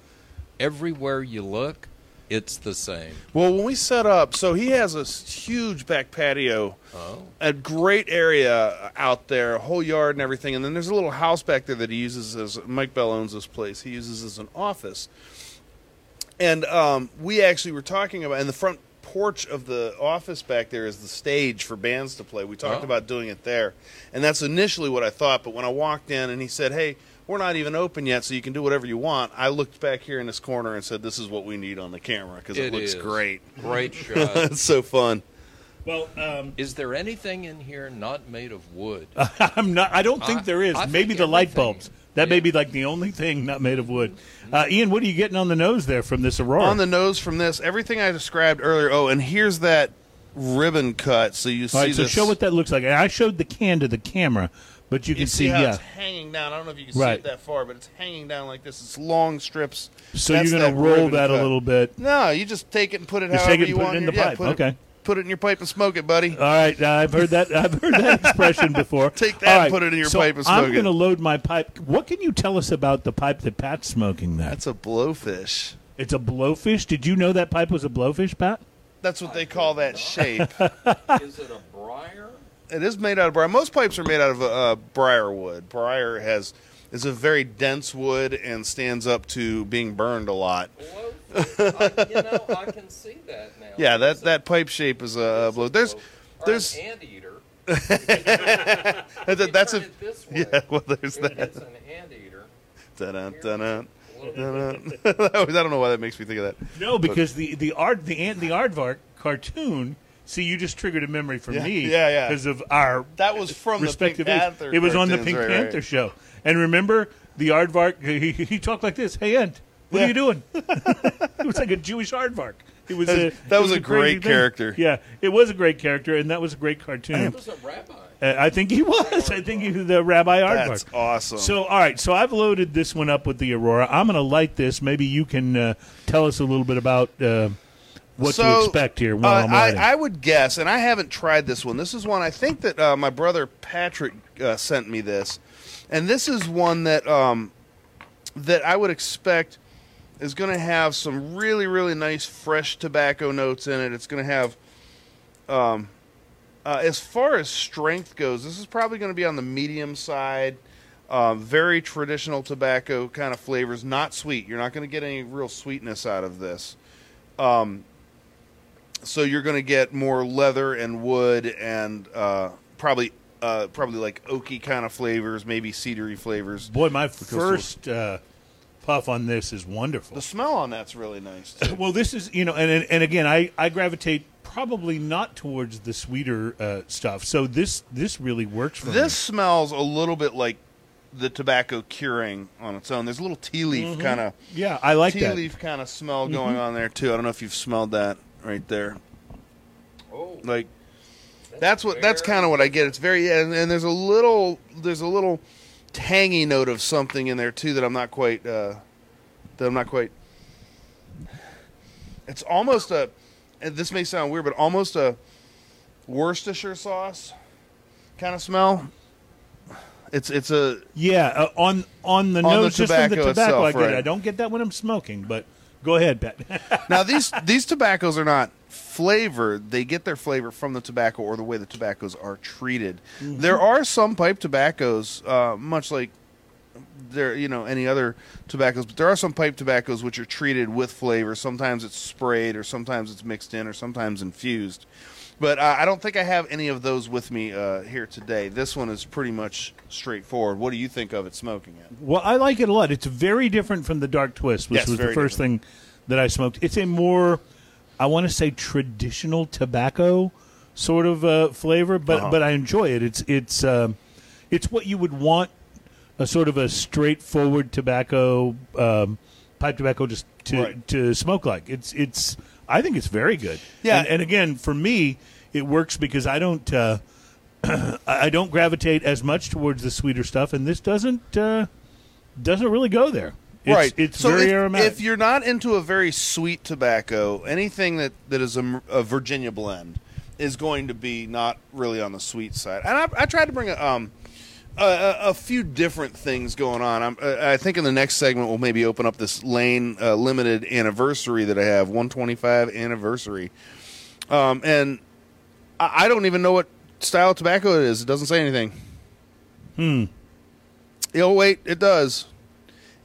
everywhere you look, it's the same. Well, when we set up, so he has a huge back patio, Oh. a great area out there, a whole yard and everything. And then there's a little house back there that he uses as Mike Bell owns this place. He uses as an office. And um, we actually were talking about in the front porch of the office back there is the stage for bands to play. We talked Oh. about doing it there, and that's initially what I thought. But when I walked in and he said, "Hey." We're not even open yet, so you can do whatever you want. I looked back here in this corner and said, "This is what we need on the camera because it, It looks is. great. Great shot. it's so fun." Well, um, Is there anything in here not made of wood? I'm not. I don't think I- there is. I Maybe the light bulbs. That may be like the only thing not made of wood. Uh, Ian, what are you getting on the nose there from this Aurora? on the nose from this, everything I described earlier. Oh, and here's that ribbon cut, so you see All right, so this. show what that looks like. And I showed the can to the camera, but you can you see, how yeah. it's hanging down. I don't know if you can see Right. it that far, but it's hanging down like this. It's long strips. So That's you're gonna roll ribbon that a cut. little bit. No, you just take it and put it Just however take it and you put it want. in your- the yeah, pipe. put it- Okay. Put it in your pipe and smoke it, buddy. All right, I've heard that. I've heard that expression before. Take that All and right, put it in your so pipe and smoke it. I'm going to load my pipe. What can you tell us about the pipe that Pat's smoking? That That's a blowfish. it's a blowfish. Did you know that pipe was a blowfish, Pat? That's what they call that shape. Is it a briar? it is made out of briar. Most pipes are made out of uh, briar wood. Briar has is a very dense wood and stands up to being burned a lot. Blowfish. I, you know, I can see that now. Yeah, that It's that pipe shape is a it's blow. There's or there's an anteater. that- that's a it this way. yeah. Well, there's that. It's an anteater. Dun-dun, dun-dun, A little dun-dun. I don't know why that makes me think of that. No, because the the art the ant the aardvark cartoon. See, you just triggered a memory for Yeah, me. yeah, yeah. Because of our That was from the respective Pink age. Panther. It was on the Pink right, right. Panther show. And remember, the aardvark. He, he, he talked like this. Hey, Ant, what Yeah. are you doing? it was like a Jewish aardvark. It was a, That it was a crazy great thing. character. Yeah, it was a great character, and that was a great It cartoon. was a rabbi. Uh, I think he was. I think he was the Rabbi Aardvark. That's awesome. So, all right. So I've loaded this one up with the Aurora. I'm going to light this. Maybe you can uh, tell us a little bit about uh, what to expect here while uh, I'm I. I would guess, and I haven't tried this one. This is one I think that uh, my brother Patrick uh, sent me this, and this is one that um, that I would expect is going to have some really really nice fresh tobacco notes in it. It's going to have, um, uh, as far as strength goes, this is probably going to be on the medium side. Um, very traditional tobacco kind of flavors, not sweet. You're not going to get any real sweetness out of this. Um, so you're going to get more leather and wood and uh, probably uh, probably like oaky kind of flavors, maybe cedary flavors. Boy, my first uh, puff on this is wonderful. The smell on that's really nice too. Well, this is you know, and and, and again, I I gravitate probably not towards the sweeter uh, stuff. So this this really works for me. this smells a little bit like the tobacco curing on its own. There's a little tea leaf kind of. Yeah, I like tea that. leaf kind of smell going on there too. I don't know if you've smelled that right there. Oh, Like That's what. That's kind of what I get. It's very and, and there's a little there's a little tangy note of something in there too that I'm not quite uh, that I'm not quite. It's almost a. And this may sound weird, but almost a Worcestershire sauce kind of smell. It's it's a Yeah, uh, on on the On the nose, just from the tobacco tobacco, I itself, get it. right. I don't get that when I'm smoking, but go ahead, Pat. now these these tobaccos are not flavored. They get their flavor from the tobacco or the way the tobaccos are treated. There are some pipe tobaccos uh, much like there you know any other tobaccos but there are some pipe tobaccos which are treated with flavor. Sometimes it's sprayed or sometimes it's mixed in or sometimes infused but uh, i don't think i have any of those with me uh, here today this one is pretty much straightforward what do you think of it smoking it well, I like it a lot. It's very different from the Dark Twist, which Yes, was the first thing that I smoked. It's a more, I want to say, traditional tobacco sort of uh, flavor, but Uh-huh. but I enjoy it. It's it's um, it's what you would want a sort of a straightforward tobacco um, pipe tobacco just to Right. to smoke like. It's it's I think it's very good. Yeah. and, and again for me it works because I don't. Uh, I don't gravitate as much towards the sweeter stuff, and this doesn't uh, doesn't really go there. It's, right. It's so very if, aromatic. if you're not into a very sweet tobacco, anything that, that is a, a Virginia blend is going to be not really on the sweet side. And I, I tried to bring a, um, a, a, few different things going on. I'm, uh, I think in the next segment we'll maybe open up this Lane uh, limited anniversary that I have, 125 anniversary. Um, and I, I don't even know what style of tobacco it is. It doesn't say anything. Hmm. Oh wait, it does.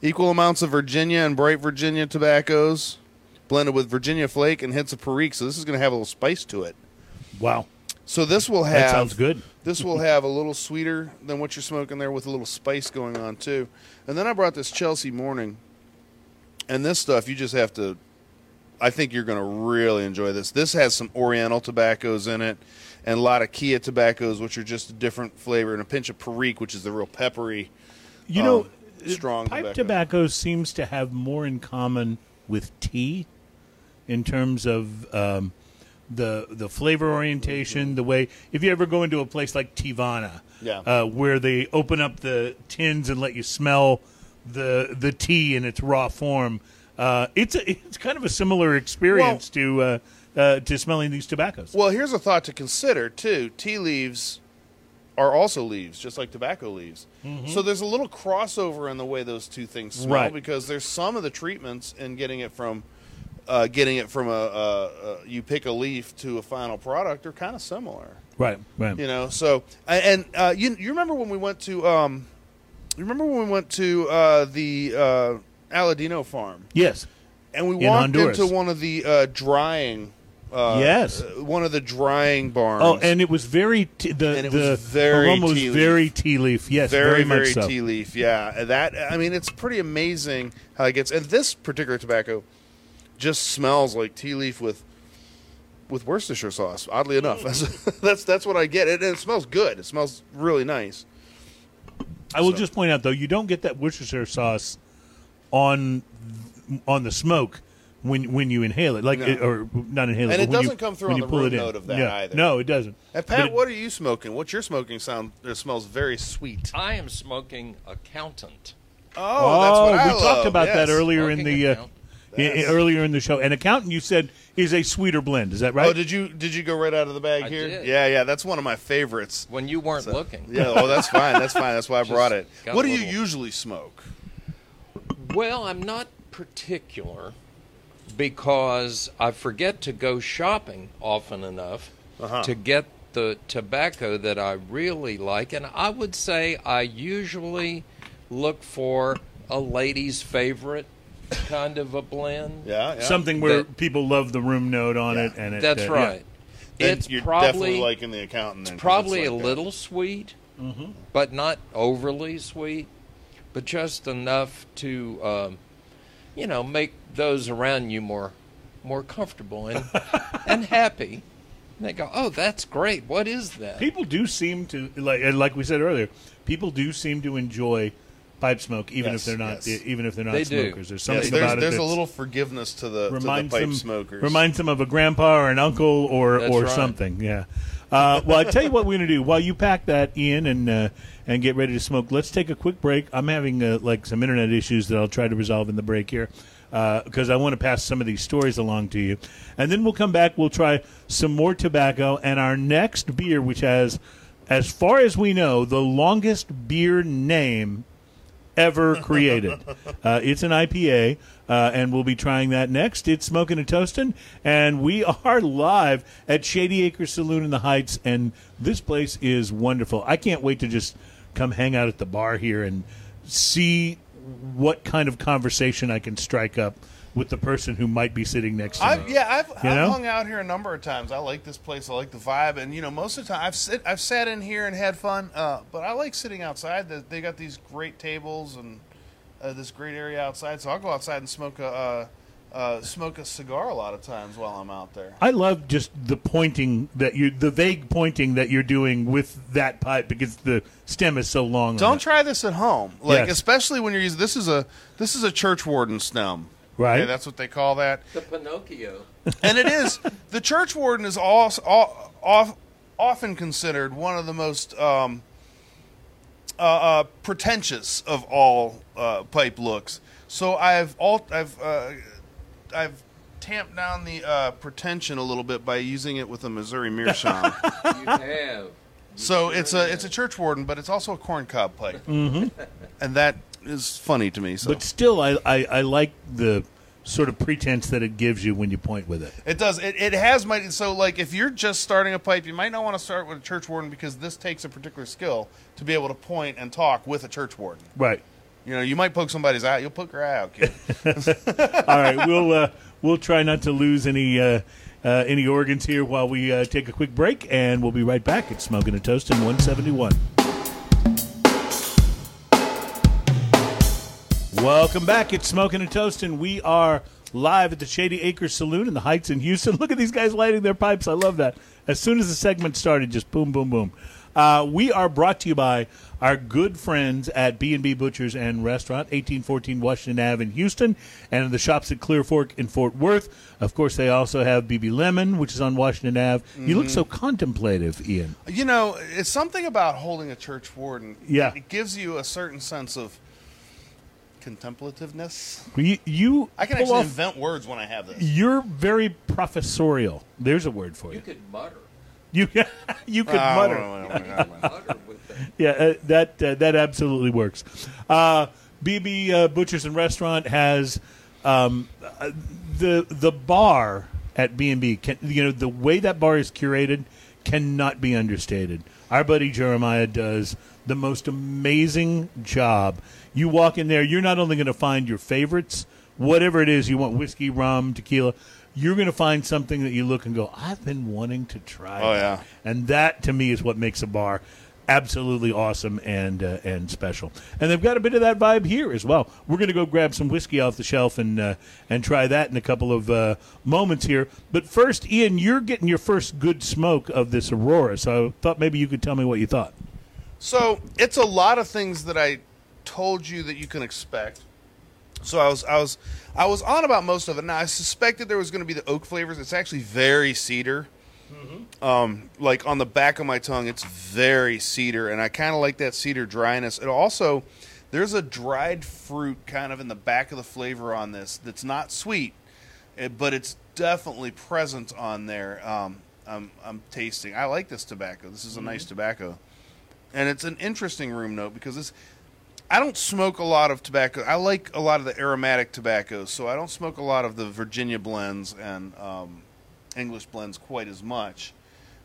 Equal amounts of Virginia and bright Virginia tobaccos, blended with Virginia flake and hints of Perique. So this is going to have a little spice to it. wow, So this will have that sounds good. This will have a little sweeter than what you're smoking there, with a little spice going on too. And then I brought this Chelsea Morning, and this stuff you just have to. I think you're going to really enjoy this. This has some Oriental tobaccos in it, and a lot of Kia tobaccos, which are just a different flavor, and a pinch of Perique, which is the real peppery. You know, um, strong pipe tobacco. tobacco seems to have more in common with tea in terms of um, the the flavor orientation. The way if you ever go into a place like Teavana, Yeah. uh, where they open up the tins and let you smell the the tea in its raw form. Uh, it's a, it's kind of a similar experience to uh, uh, to smelling these tobaccos. Well, here's a thought to consider too. Tea leaves are also leaves, just like tobacco leaves. So there's a little crossover in the way those two things smell Right. because there's some of the treatments in getting it from uh, getting it from a, a, a you pick a leaf to a final product are kind of similar. right, right. You know, so and uh, you you remember when we went to um, you remember when we went to uh, the uh, Aladino farm Yes. and we In walked Honduras. into one of the uh, drying. Uh, Yes. one of the drying barns. Oh, and it was very t- the And it the was very aroma was tea leaf. very tea leaf. Yes, very, very, much very so. tea leaf. Yeah, that. I mean, it's pretty amazing how it gets. And this particular tobacco just smells like tea leaf with with Worcestershire sauce. Oddly enough, that's that's that's what I get. It and it smells good. It smells really nice. I will So- just point out though, you don't get that Worcestershire sauce on on the smoke when when you inhale it, like No. it, or not inhale And it, it but when you- doesn't come through when on you the pull root it in. note of that Yeah. either. No, it doesn't. And Pat, it- what are you smoking? What's your smoking sound? It smells very sweet. I am smoking accountant. Oh, that's what I we love. talked about that yes. earlier in Smoking the uh, account. i- i- earlier in the show. An accountant you said is a sweeter blend. Is that right? Oh, did you did you go right out of the bag I here? did. Yeah, yeah. That's one of my favorites. When you weren't So- looking. Yeah, oh, that's fine. That's fine. That's why I brought it. What a do you usually smoke? Well, I'm not particular because I forget to go shopping often enough Uh-huh. to get the tobacco that I really like. And I would say I usually look for a lady's favorite kind of a blend. Yeah, yeah. Something where That- people love the room note on Yeah. it, and it, That's uh, yeah. right. Then It's you're probably definitely liking the accountant. Then, 'cause probably it's a like that. little sweet, Mm-hmm. but not overly sweet, but just enough to, um, you know, make those around you more, more comfortable and and happy. And they go, "Oh, that's great. What is that?" People do seem to like, and like we said earlier, people do seem to enjoy pipe smoke, even Yes, if they're not, yes. even if they're not They do. smokers. There's Yes, something there's about it there's a little forgiveness to the to the reminds pipe them smokers. reminds them of a grandpa or an uncle or That's or right. something. Yeah. Uh, well, I tell you what we're going to do. While you pack that in and uh, and get ready to smoke, let's take a quick break. I'm having uh, like some internet issues that I'll try to resolve in the break here because I want to pass some of these stories along to you, and then we'll come back. We'll try some more tobacco and our next beer, which has, as far as we know, the longest beer name ever created. uh, it's an IPA, uh, and we'll be trying that next. It's Smoking and Toasting, and we are live at Shady Acre Saloon in the Heights, and this place is wonderful. I can't wait to just come hang out at the bar here and see what kind of conversation I can strike up with the person who might be sitting next to I've, me. yeah, I've, I've know? hung out here a number of times. I like this place. I like the vibe, and you know, most of the time I've sit, I've sat in here and had fun. Uh, but I like sitting outside. They- They got these great tables and uh, this great area outside. So I'll go outside and smoke a uh, uh, smoke a cigar a lot of times while I'm out there. I love just the pointing that you, the vague pointing that you're doing with that pipe because the stem is so long. Don't try this at home, like Yes. especially when you're using. This is a this is a church warden stem. Right. Okay, that's what they call that. The Pinocchio. and it is the church warden is also, off, often considered one of the most um, uh, uh, pretentious of all uh, pipe looks. So I've all I've uh, I've tamped down the uh, pretension a little bit by using it with a Missouri meerschaum. You have. so it's a it's a church warden, but it's also a corncob pipe, mm-hmm. and that is funny to me. So But still, I, I, I like the sort of pretense that it gives you when you point with it. It does. It, it has my so like if you're just starting a pipe, you might not want to start with a church warden because this takes a particular skill to be able to point and talk with a church warden. Right. You know, you might poke somebody's eye. You'll poke her eye out, kid. All right. We'll uh, we'll try not to lose any uh, uh, any organs here while we uh, take a quick break, and we'll be right back at Smoking and Toast in 171. Welcome back. It's Smoking and Toasting. We are live at the Shady Acres Saloon in the Heights in Houston. Look at these guys lighting their pipes. I love that. As soon as the segment started, just boom, boom, boom. Uh, we are brought to you by our good friends at B&B Butchers and Restaurant, 1814 Washington Ave in Houston, and the shops at Clear Fork in Fort Worth. Of course, they also have BB Lemon, which is on Washington Ave. You look so contemplative, Ian. you know, it's something about holding a church warden. Yeah. it gives you a certain sense of contemplativeness. You, you I can actually off- invent words when I have this. You're very professorial. There's a word for You you. could mutter. You you could Ah, mutter. Yeah, uh, that uh, that absolutely works. Uh, BB uh, Butchers and Restaurant has um, uh, the the bar at B and B. Can you know the way that bar is curated cannot be understated. Our buddy Jeremiah does the most amazing job. You walk in there, you're not only going to find your favorites, whatever it is you want, whiskey, rum, tequila. You're going to find something that you look and go, I've been wanting to try. Oh, yeah. and that to me is what makes a bar absolutely awesome and uh, and special. And they've got a bit of that vibe here as well. We're going to go grab some whiskey off the shelf and uh, and try that in a couple of uh, moments here. But first, Ian, you're getting your first good smoke of this Aurora, so I thought maybe you could tell me what you thought. So it's a lot of things that I told you that you can expect. So I was I was I was on about most of it. Now I suspected there was going to be the oak flavors. It's actually very cedar. Um, like on the back of my tongue, it's very cedar, and I kind of like that cedar dryness. It also there's a dried fruit kind of in the back of the flavor on this that's not sweet, eh, but it's definitely present on there. Um, I'm I'm tasting. I like this tobacco. This is a nice tobacco and it's an interesting room note because this I don't smoke a lot of tobacco. I like a lot of the aromatic tobaccos, so I don't smoke a lot of the Virginia blends and um, English blends quite as much.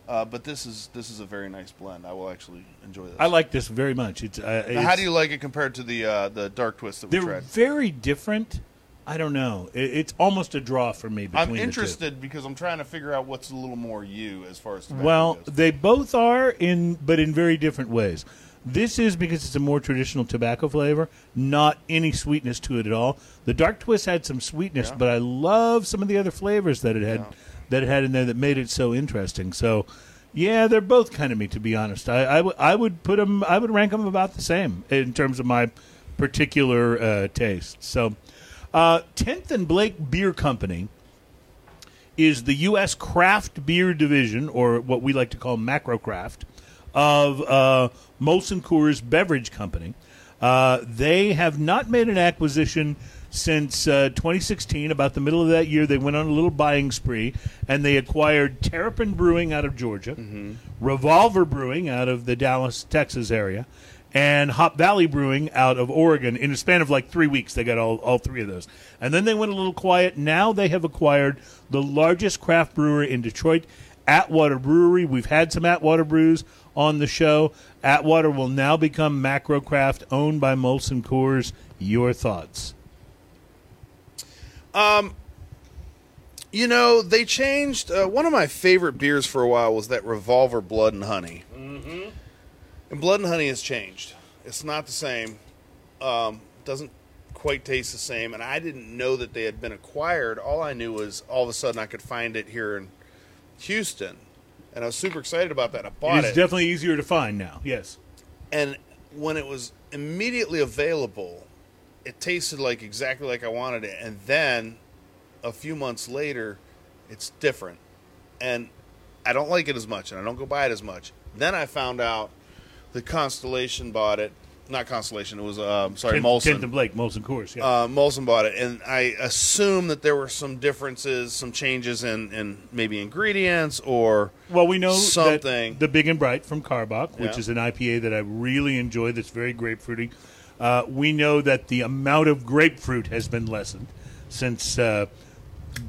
Uh, but this is this is a very nice blend. I will actually enjoy this. I like this very much. It's, uh, Now, how do you like it compared to the uh, the dark twist that we They're tried? very different. I don't know. It, it's almost a draw for me. Between I'm the two. interested because I'm trying to figure out what's a little more you as far as tobacco Well, goes. they both are in, but in very different ways. This is because it's a more traditional tobacco flavor, not any sweetness to it at all. The dark twist had some sweetness, Yeah. but I love some of the other flavors that it had Yeah. that it had in there that made it so interesting. So, yeah, they're both kind of me to be honest. I, I, w- I would put them, I would rank them about the same in terms of my particular uh, taste. So, uh, Tenth and Blake Beer Company is the U.S. craft beer division, or what we like to call macro craft, of uh, Molson Coors Beverage Company. Uh, they have not made an acquisition since uh, 2016. About the middle of that year, they went on a little buying spree and they acquired Terrapin Brewing out of Georgia, Revolver Brewing out of the Dallas, Texas area, and Hop Valley Brewing out of Oregon. In a span of like three weeks, they got all, all three of those. And then they went a little quiet. Now they have acquired the largest craft brewery in Detroit, Atwater Brewery. We've had some Atwater brews on the show. Atwater will now become Macrocraft, owned by Molson Coors. Your thoughts? Um, You know, they changed. Uh, one of my favorite beers for a while was that Revolver Blood and Honey. Mm-hmm. And Blood and Honey has changed. It's not the same. Um, doesn't quite taste the same. And I didn't know that they had been acquired. All I knew was all of a sudden I could find it here in Houston. And I was super excited about that. I bought it. It's definitely easier to find now. Yes. and when it was immediately available, it tasted like exactly like I wanted it. And then a few months later, it's different, and I don't like it as much, and I don't go buy it as much. Then I found out the Constellation bought it. Not Constellation. It was um, sorry, Kent, Molson. Kent and Blake, Molson Coors. Yeah. Uh, Molson bought it, and I assume that there were some differences, some changes in, in maybe ingredients or Well, we know something. that the Big and Bright from Karbach, which Yeah. is an IPA that I really enjoy, that's very grapefruity. Uh, we know that the amount of grapefruit has been lessened since uh,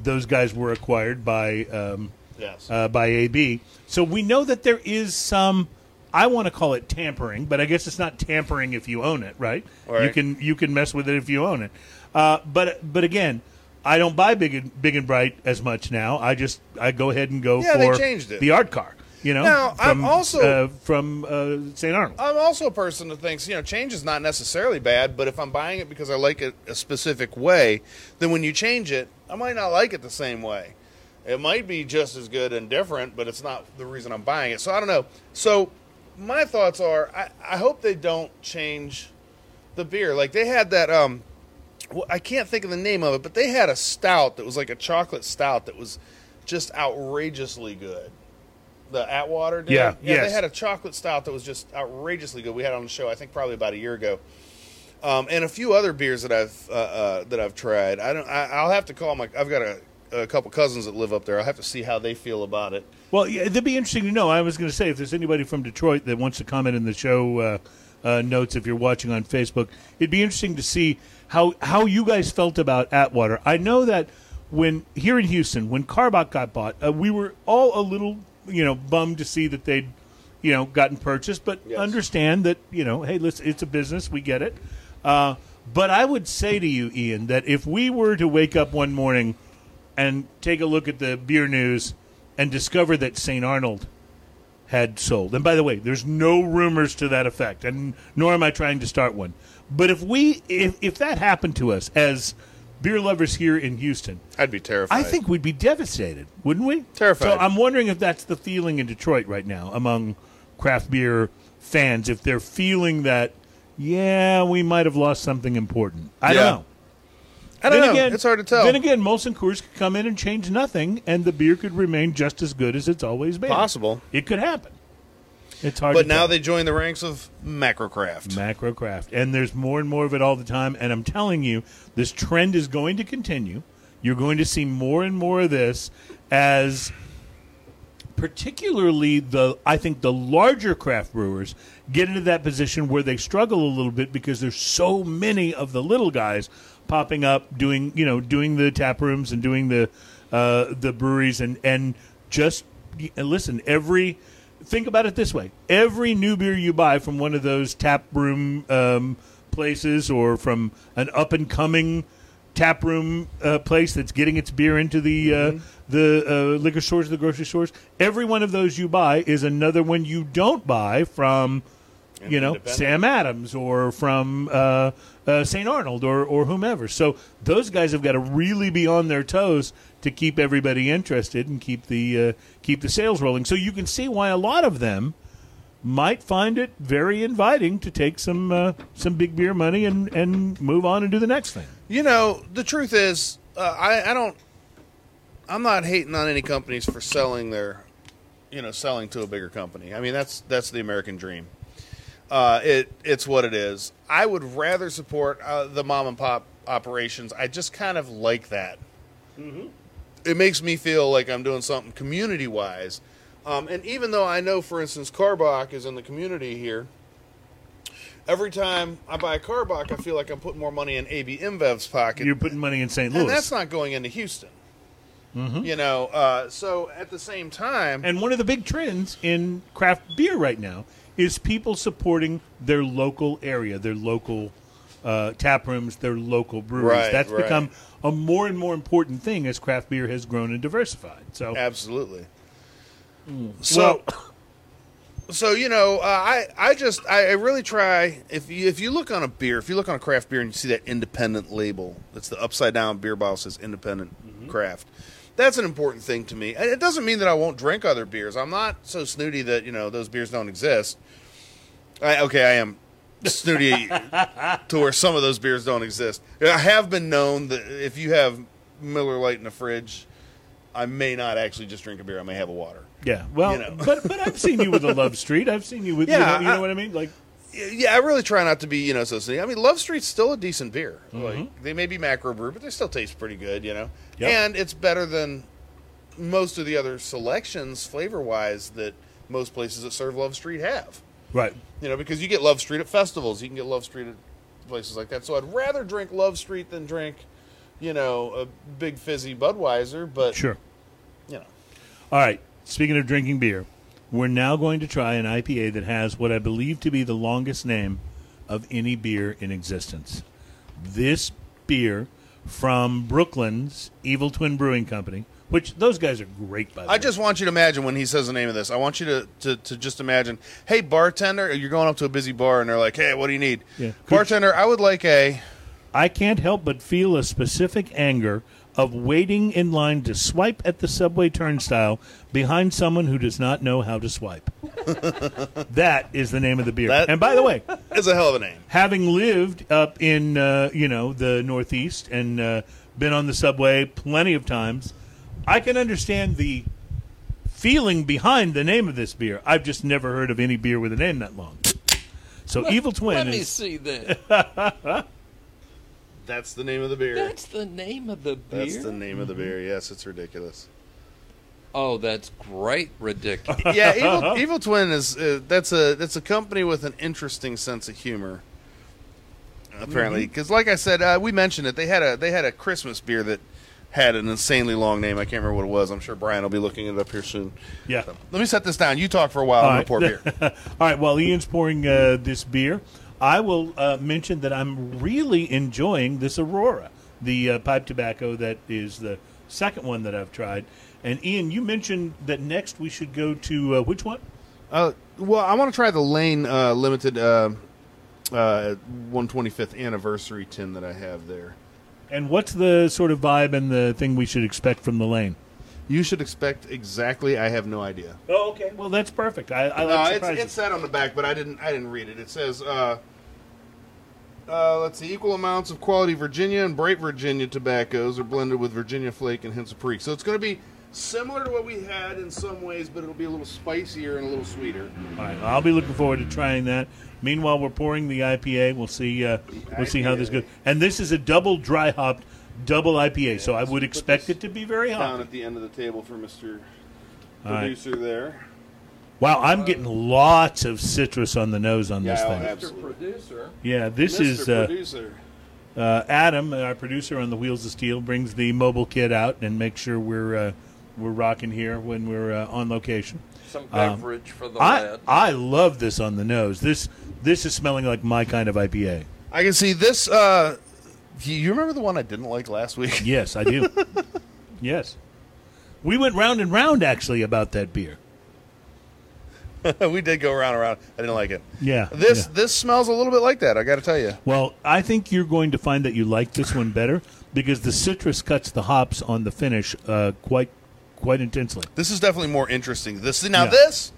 those guys were acquired by um, yes, uh, by AB. So we know that there is some. I want to call it tampering, but I guess it's not tampering if you own it, right? You can you can mess with it if you own it. Uh, but but again, I don't buy big and big and bright as much now. I just I go ahead and go Yeah, for changed it. the art car. You know, Now, I'm also- uh, from uh, St. Arnold. I'm also a person that thinks, you know, change is not necessarily bad, but if I'm buying it because I like it a specific way, then when you change it, I might not like it the same way. It might be just as good and different, but it's not the reason I'm buying it. So I don't know. So my thoughts are I, I hope they don't change the beer. Like they had that um well, I can't think of the name of it, but they had a stout that was like a chocolate stout that was just outrageously good. The Atwater did. Yeah, yeah. yes. They had a chocolate stout that was just outrageously good. We had it on the show, I think, probably about a year ago. Um, and a few other beers that I've uh, uh, that I've tried. I don't. I, I'll have to call my. I've got a, a couple cousins that live up there. I'll have to see how they feel about it. Well, yeah, it'd be interesting to know. I was going to say if there's anybody from Detroit that wants to comment in the show uh, uh, notes, if you're watching on Facebook, it'd be interesting to see how how you guys felt about Atwater. I know that when here in Houston, when Karbach got bought, uh, we were all a little you know bummed to see that they'd you know gotten purchased, but Yes. understand that you know hey, listen, it's a business, we get it. Uh, but I would say to you, Ian, that if we were to wake up one morning and take a look at the beer news and discover that St. Arnold had sold. And by the way, there's no rumors to that effect, and nor am I trying to start one. But if we if if that happened to us as beer lovers here in Houston, I'd be terrified. I think we'd be devastated, wouldn't we? Terrified. So I'm wondering if that's the feeling in Detroit right now among craft beer fans, if they're feeling that, yeah, we might have lost something important. I Yeah. don't know. I don't Then know. Again, it's hard to tell. Then again, Molson Coors could come in and change nothing, and the beer could remain just as good as it's always been. Possible. It could happen. It's hard. but now tell. they join the ranks of Macrocraft. macro craft, and there's more and more of it all the time. And I'm telling you, this trend is going to continue. You're going to see more and more of this as particularly the I think the larger craft brewers get into that position where they struggle a little bit because there's so many of the little guys popping up doing you know doing the tap rooms and doing the uh, the breweries and and just and listen every think about it this way every new beer you buy from one of those tap room um, places or from an up and coming tap room uh, place that's getting its beer into the uh, the uh, liquor stores, the grocery stores. Every one of those you buy is another one you don't buy from, you know. Sam Adams or from uh, St. Arnold or or whomever. So those guys have got to really be on their toes to keep everybody interested and keep the uh, keep the sales rolling. So you can see why a lot of them might find it very inviting to take some uh, some big beer money and, and move on and do the next thing. You know, the truth is, uh, I, I don't. I'm not hating on any companies for selling their, you know, selling to a bigger company. I mean, that's that's the American dream. Uh, it it's what it is. I would rather support uh, the mom and pop operations. I just kind of like that. It makes me feel like I'm doing something community wise. Um, and even though I know, for instance, Karbach is in the community here, every time I buy a Karbach, I feel like I'm putting more money in AB InBev's pocket. You're putting money in St. and Louis. that's not going into Houston. You know, uh, so at the same time, And one of the big trends in craft beer right now is people supporting their local area, their local uh, tap rooms, their local breweries. Right, That's right. become a more and more important thing as craft beer has grown and diversified. So, absolutely. So, well, so you know, uh, I I just I, I really try if you if you look on a beer, if you look on a craft beer and you see that independent label, that's the upside down beer bottle says independent craft. That's an important thing to me. And it doesn't mean that I won't drink other beers. I'm not so snooty that you know those beers don't exist. I, okay, I am snooty to where some of those beers don't exist. I have been known that if you have Miller Lite in the fridge, I may not actually just drink a beer. I may have a water. yeah. Well, you know. but but I've seen you with a Love Street. I've seen you with you, Yeah, know, you know what I mean? Like Yeah, I really try not to be, you know, so snooty. I mean, Love Street's still a decent beer. Like mm-hmm. they may be macro brew, but they still taste pretty good, you know. Yep. And it's better than most of the other selections, flavor wise, that most places that serve Love Street have. right. You know, because you get Love Street at festivals, you can get Love Street at places like that. So I'd rather drink Love Street than drink, you know, a big fizzy Budweiser. But Sure. you know, All right. Speaking of drinking beer, we're now going to try an IPA that has what I believe to be the longest name of any beer in existence. This beer from Brooklyn's Evil Twin Brewing Company, which those guys are great by the I way. just want you to imagine when he says the name of this. I want you to, to, to just imagine, hey, bartender, you're going up to a busy bar and they're like, hey, what do you need? Yeah. Bartender, I would like a. I can't help but feel a specific anger of waiting in line to swipe at the subway turnstile behind someone who does not know how to swipe. that is the name of the beer. That- and by the way, It's a hell of a name. having lived up in uh, you know the Northeast and uh, been on the subway plenty of times, I can understand the feeling behind the name of this beer. I've just never heard of any beer with a name that long. So Evil Twin Let me see that. That's the name of the beer. That's the name of the beer. That's the name of the beer. Yes, it's ridiculous. Oh, that's great, ridiculous. yeah, Evil, Evil Twin is uh, that's a that's a company with an interesting sense of humor. Apparently, Mm-hmm. because like I said, uh, we mentioned it. They had a they had a Christmas beer that had an insanely long name. I can't remember what it was. I'm sure Brian will be looking it up here soon. yeah. Let me set this down. You talk for a while. I'm All gonna pour beer. All right, while Ian's pouring uh, this beer, I will uh, mention that I'm really enjoying this Aurora, the uh, pipe tobacco that is the second one that I've tried. And Ian, you mentioned that next we should go to uh, which one? Uh, well, I want to try the Lane uh, limited uh, uh, 125th anniversary tin that I have there. And what's the sort of vibe and the thing we should expect from the lane? You should expect exactly. I have no idea. Oh, okay. Well, that's perfect. I, I Uh, like it's, surprises. it's that on the back, but I didn't. I didn't read it. It says, uh, uh, "Let's see, equal amounts of quality Virginia and bright Virginia tobaccos are blended with Virginia Flake and hints of Perique." So it's going to be similar to what we had in some ways, but it'll be a little spicier and a little sweeter. All right, I'll be looking forward to trying that. Meanwhile, we're pouring the IPA. We'll see. Uh, we'll see how this goes. And this is a double dry hopped, double IPA. so I would expect it to be very Down hot. at the end of the table for Mister All right. Producer there. Wow, I'm getting lots of citrus on the nose on this Yeah, thing. absolutely. Producer. Yeah, this Mr. is uh, Producer. uh, Adam, our producer on the Wheels of Steel, brings the mobile kit out and makes sure we're uh, we're rocking here when we're uh, on location. Some beverage for the I lad. I love this on the nose. This this is smelling like my kind of IPA. I can see this. Uh, you- remember the one I didn't like last week? Yes, I do. yes. We went round and round actually about that beer. we did go around and around. I didn't like it. Yeah. This yeah. this smells a little bit like that. I got to tell you. Well, I think you're going to find that you like this one better because the citrus cuts the hops on the finish uh, quite quite intensely. This is definitely more interesting. This now Yeah. this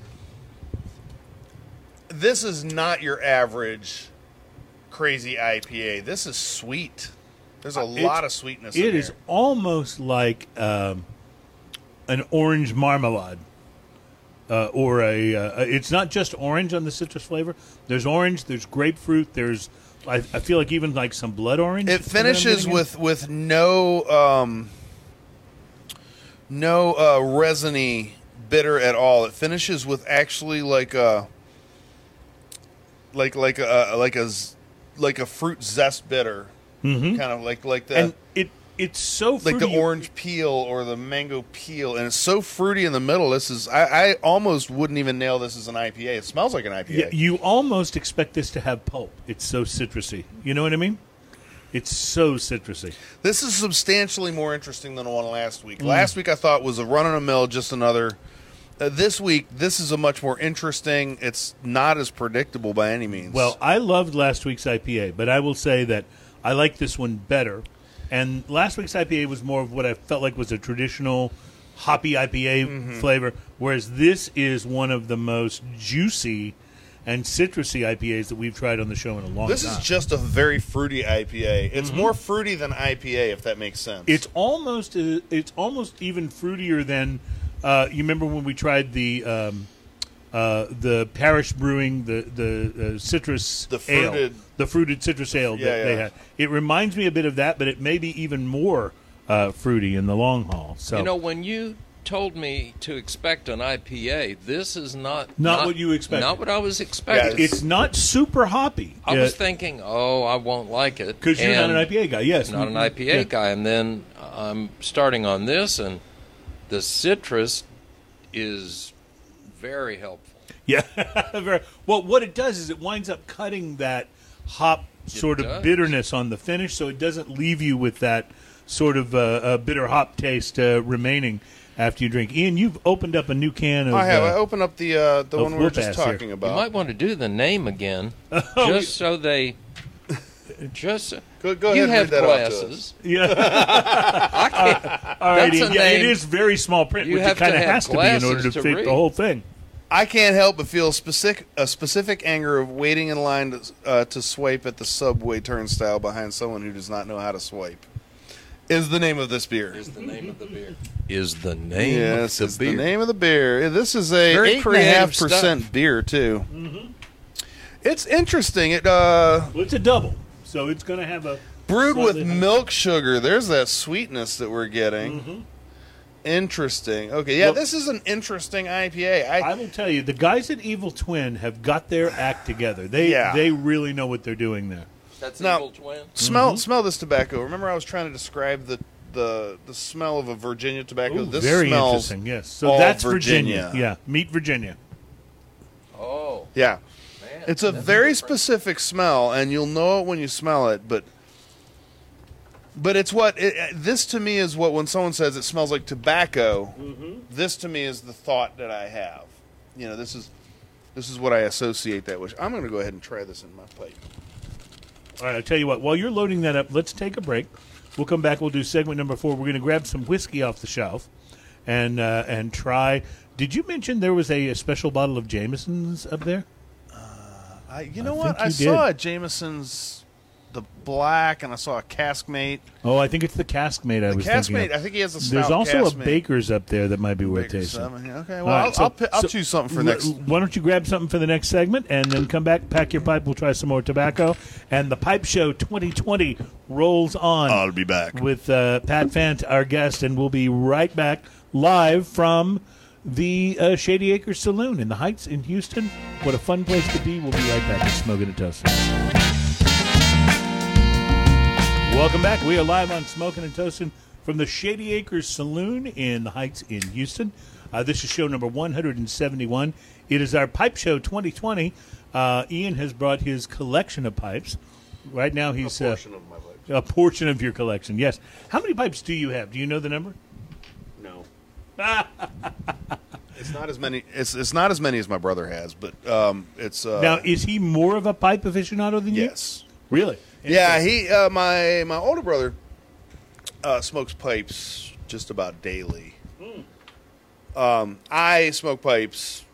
this is not your average crazy IPA. This is sweet. There's a Uh, lot of sweetness. It in is almost like um, an orange marmalade. Uh, or a, uh, it's not just orange on the citrus flavor. There's orange. There's grapefruit. There's, I, I feel like even like some blood orange. It finishes getting at. with with no um, no uh, resiny bitter at all. It finishes with actually like a like like a like a like a fruit zest bitter, kind of like like the Mm-hmm. and it it's so like the orange peel or the mango peel, and it's so fruity in the middle. This is I, I almost wouldn't even nail this as an IPA. It smells like an IPA. Yeah, you almost expect this to have pulp. It's so citrusy. You know what I mean? It's so citrusy. This is substantially more interesting than the one last Mm. week. Last week I thought was a run of the mill, just another. Uh, this week, this is a much more interesting. It's not as predictable by any means. Well, I loved last week's IPA, but I will say that I like this one better. And last week's IPA was more of what I felt like was a traditional hoppy IPA Mm-hmm. flavor, whereas this is one of the most juicy and citrusy IPAs that we've tried on the show in a long this time. This is just a very fruity IPA. It's more fruity than IPA, if that makes sense. Mm-hmm. It's almost uh, it's almost even fruitier than uh, you remember when we tried the um, uh, the Parish Brewing the the uh, citrus The ale, fruited- the fruited citrus ale Yeah, that they had. It reminds me a bit of that, but it may be even more uh, fruity in the long haul. So You know, when you told me to expect an IPA, this is not Not what you expected. Not what I was expecting. it's not super hoppy. I was thinking, oh, I won't like it because you're not an IPA guy. Yes, Not an IPA yeah. guy, and then I'm starting on this, and the citrus is very helpful. Yeah. Very- well, what it does is it winds up cutting that hop sort of does. bitterness on the finish, so it doesn't leave you with that sort of uh, uh, bitter hop taste uh, remaining after you drink. Ian, you've opened up a new can of. I have. uh, I opened up the uh, the one we were just Ass here. talking You about. might want to do the name again, Oh, just so they. Just Go- go you ahead and have read that off to us. glasses. yeah. I can't. All right. That's a Yeah, it name. is very small print, You which have it kind to of have has to be in order to, glasses to fit read. the whole thing. I can't help but feel specific a specific anger of waiting in line to, uh, to swipe at the subway turnstile behind someone who does not know how to swipe. Is the name of this beer? Is the name of the beer? Is the name Yes, of it's the the beer? name of the beer. This is a Very eight and a creative half percent stuff. beer too. It's interesting. It uh, Well, it's a double, so it's going to have a brewed with slightly milk sugar. There's that sweetness that we're getting. Interesting. Okay, yeah, Well- this is an interesting IPA. I, I will tell you, the guys at Evil Twin have got their act together. They Yeah. they really know what they're doing there. That's Now- Evil Twin. smell Mm-hmm. smell this tobacco. Remember, I was trying to describe the the the smell of a Virginia tobacco. Ooh, this very smells interesting. Yes. So all that's Virginia. Virginia. Yeah, meet Virginia. Oh, Yeah, man. It's a very specific smell, and you'll know it when you smell it. But but it's what it, this to me is what when someone says it smells like tobacco. This to me is the thought that I have. You know, this is this is what I associate that with. I'm going to go ahead and try this in my pipe. All right, I'll tell you what. While you're loading that up, let's take a break. We'll come back. We'll do segment number four. We're going to grab some whiskey off the shelf and uh, and try. Did you mention there was a, a special bottle of Jameson's up there? I, you know I what? think you I did. saw a Jameson's the black, and I saw a Caskmate. Oh, I think it's the Caskmate. I The was. Caskmate. Of. I think he has a stout There's also Caskmate. a Baker's up there that might be worth Baker tasting. seven, Okay, well, All right, I'll, so- I'll, I'll so choose something for l- next. Why don't you grab something for the next segment and then come back, pack your pipe. We'll try some more tobacco. And the Pipe Show 2020 rolls on. I'll be back. with uh, Pat Fant, our guest, and we'll be right back live from the uh, Shady Acres Saloon in the Heights in Houston. What a fun place to be. We'll be right back at Smoking and Toasting. Welcome back. We are live on Smoking and Toasting from the Shady Acres Saloon in the Heights in Houston. Uh, this is show number 171. It is our Pipe Show 2020. Uh, Ian has brought his collection of pipes. Right now, he's uh, portion of my life. a portion of your collection. Yes. How many pipes do you have? Do you know the number? It's not as many. It's it's not as many as my brother has, but um, it's uh, now, is he more of a pipe aficionado than you? yes. Really? Yeah, he uh, my my older brother uh, smokes pipes just about daily. Um, I smoke pipes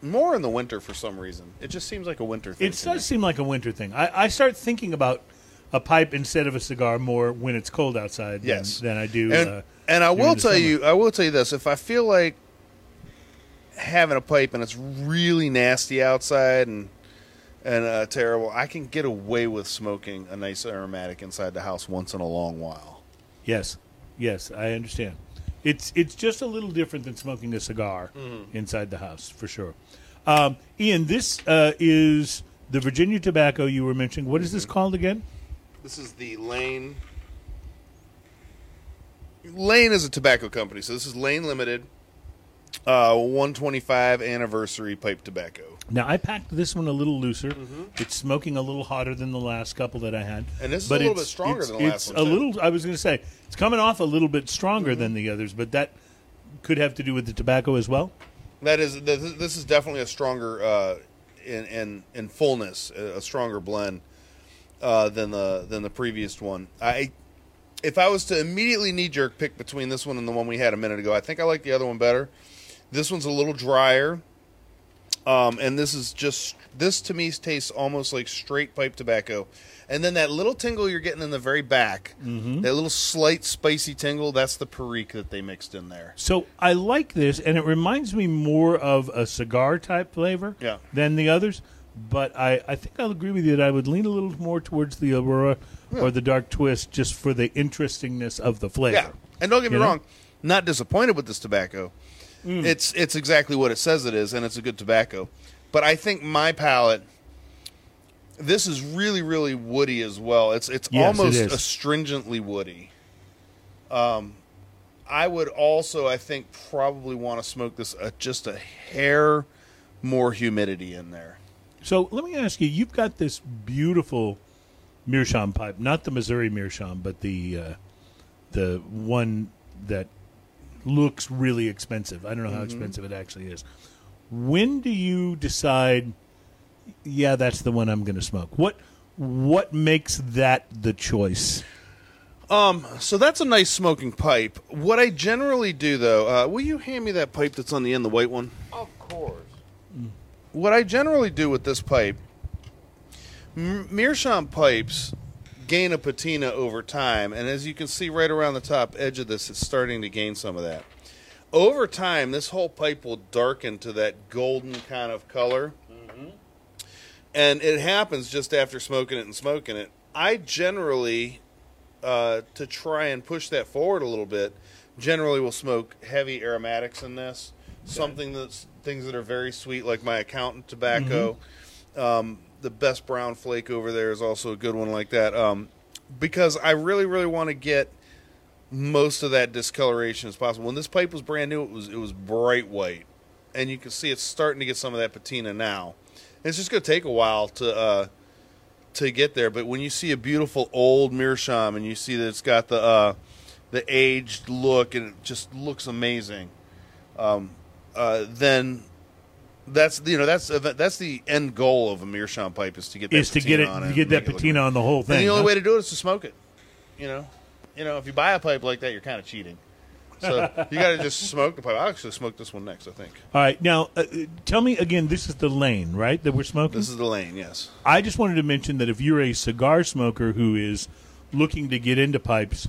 more in the winter for some reason. It just seems like a winter thing. It does seem like a winter thing. I, I start thinking about a pipe instead of a cigar more when it's cold outside. Yes. than, than I do. and uh, and I will tell summer. you, I will tell you this: if I feel like having a pipe and it's really nasty outside and and uh, terrible, I can get away with smoking a nice aromatic inside the house once in a long while. Yes, yes, I understand. It's it's just a little different than smoking a cigar Mm-hmm. inside the house for sure. Um, Ian, this uh, is the Virginia tobacco you were mentioning. What is this Mm-hmm. called again? This is the Lane. Lane is a tobacco company, so this is Lane Limited, uh, 125 anniversary pipe tobacco. Now I packed this one a little looser. It's smoking a little hotter than the last couple that I had, And this is but a little bit stronger it's- than the last it's one, a little. I was going to say it's coming off a little bit stronger than the others, but that could have to do with the tobacco as well. That is, this is definitely a stronger uh, in, in in fullness, a stronger blend uh, than the than the previous one. I, if I was to immediately knee jerk pick between this one and the one we had a minute ago, I think I like the other one better. This one's a little drier, um, and this is just this to me tastes almost like straight pipe tobacco. And then that little tingle you're getting in the very back, that little slight spicy tingle, that's the perique that they mixed in there. So I like this, and it reminds me more of a cigar type flavor Yeah. than the others. But I, I think I'll agree with you that I would lean a little more towards the Aurora or the Dark Twist just for the interestingness of the flavor. Yeah, and don't get me You know? wrong, not disappointed with this tobacco. Mm. It's it's exactly what it says it is, and it's a good tobacco. But I think my palate, this is really really woody as well. It's it's Yes, almost is. astringently woody. Um, I would also I think probably want to smoke this uh, just a hair more humidity in there. So let me ask you: You've got this beautiful meerschaum pipe, not the Missouri meerschaum, but the uh, the one that looks really expensive. I don't know how expensive it actually is. When do you decide? Yeah, that's the one I'm going to smoke. What what makes that the choice? Um, so that's a nice smoking pipe. What I generally do though, uh, will you hand me that pipe that's on the end, the white one? Of course. What I generally do with this pipe, M- Meerschaum pipes gain a patina over time, and as you can see right around the top edge of this, it's starting to gain some of that. Over time, this whole pipe will darken to that golden kind of color, and it happens just after smoking it and smoking it. I generally, uh, to try and push that forward a little bit, generally will smoke heavy aromatics in this. Something that's things that are very sweet, like my accountant tobacco. Um, the best brown flake over there is also a good one like that. Um, because I really, really want to get most of that discoloration as possible. When this pipe was brand new, it was it was bright white, and you can see it's starting to get some of that patina now. And it's just going to take a while to uh, to get there. But when you see a beautiful old meerschaum and you see that it's got the uh, the aged look and it just looks amazing, um, uh, then that's you know that's that's the end goal of a meerschaum pipe is to get that Is to get it on to get that it patina on the whole thing? and the only huh? way to do it is to smoke it. You know, you know, if you buy a pipe like that, you're kind of cheating. So you got to just smoke the pipe. I'll actually smoke this one next. I think All right, now uh, uh, tell me again. This is the lane, right? That we're smoking. this is the lane. Yes. I just wanted to mention that if you're a cigar smoker who is looking to get into pipes,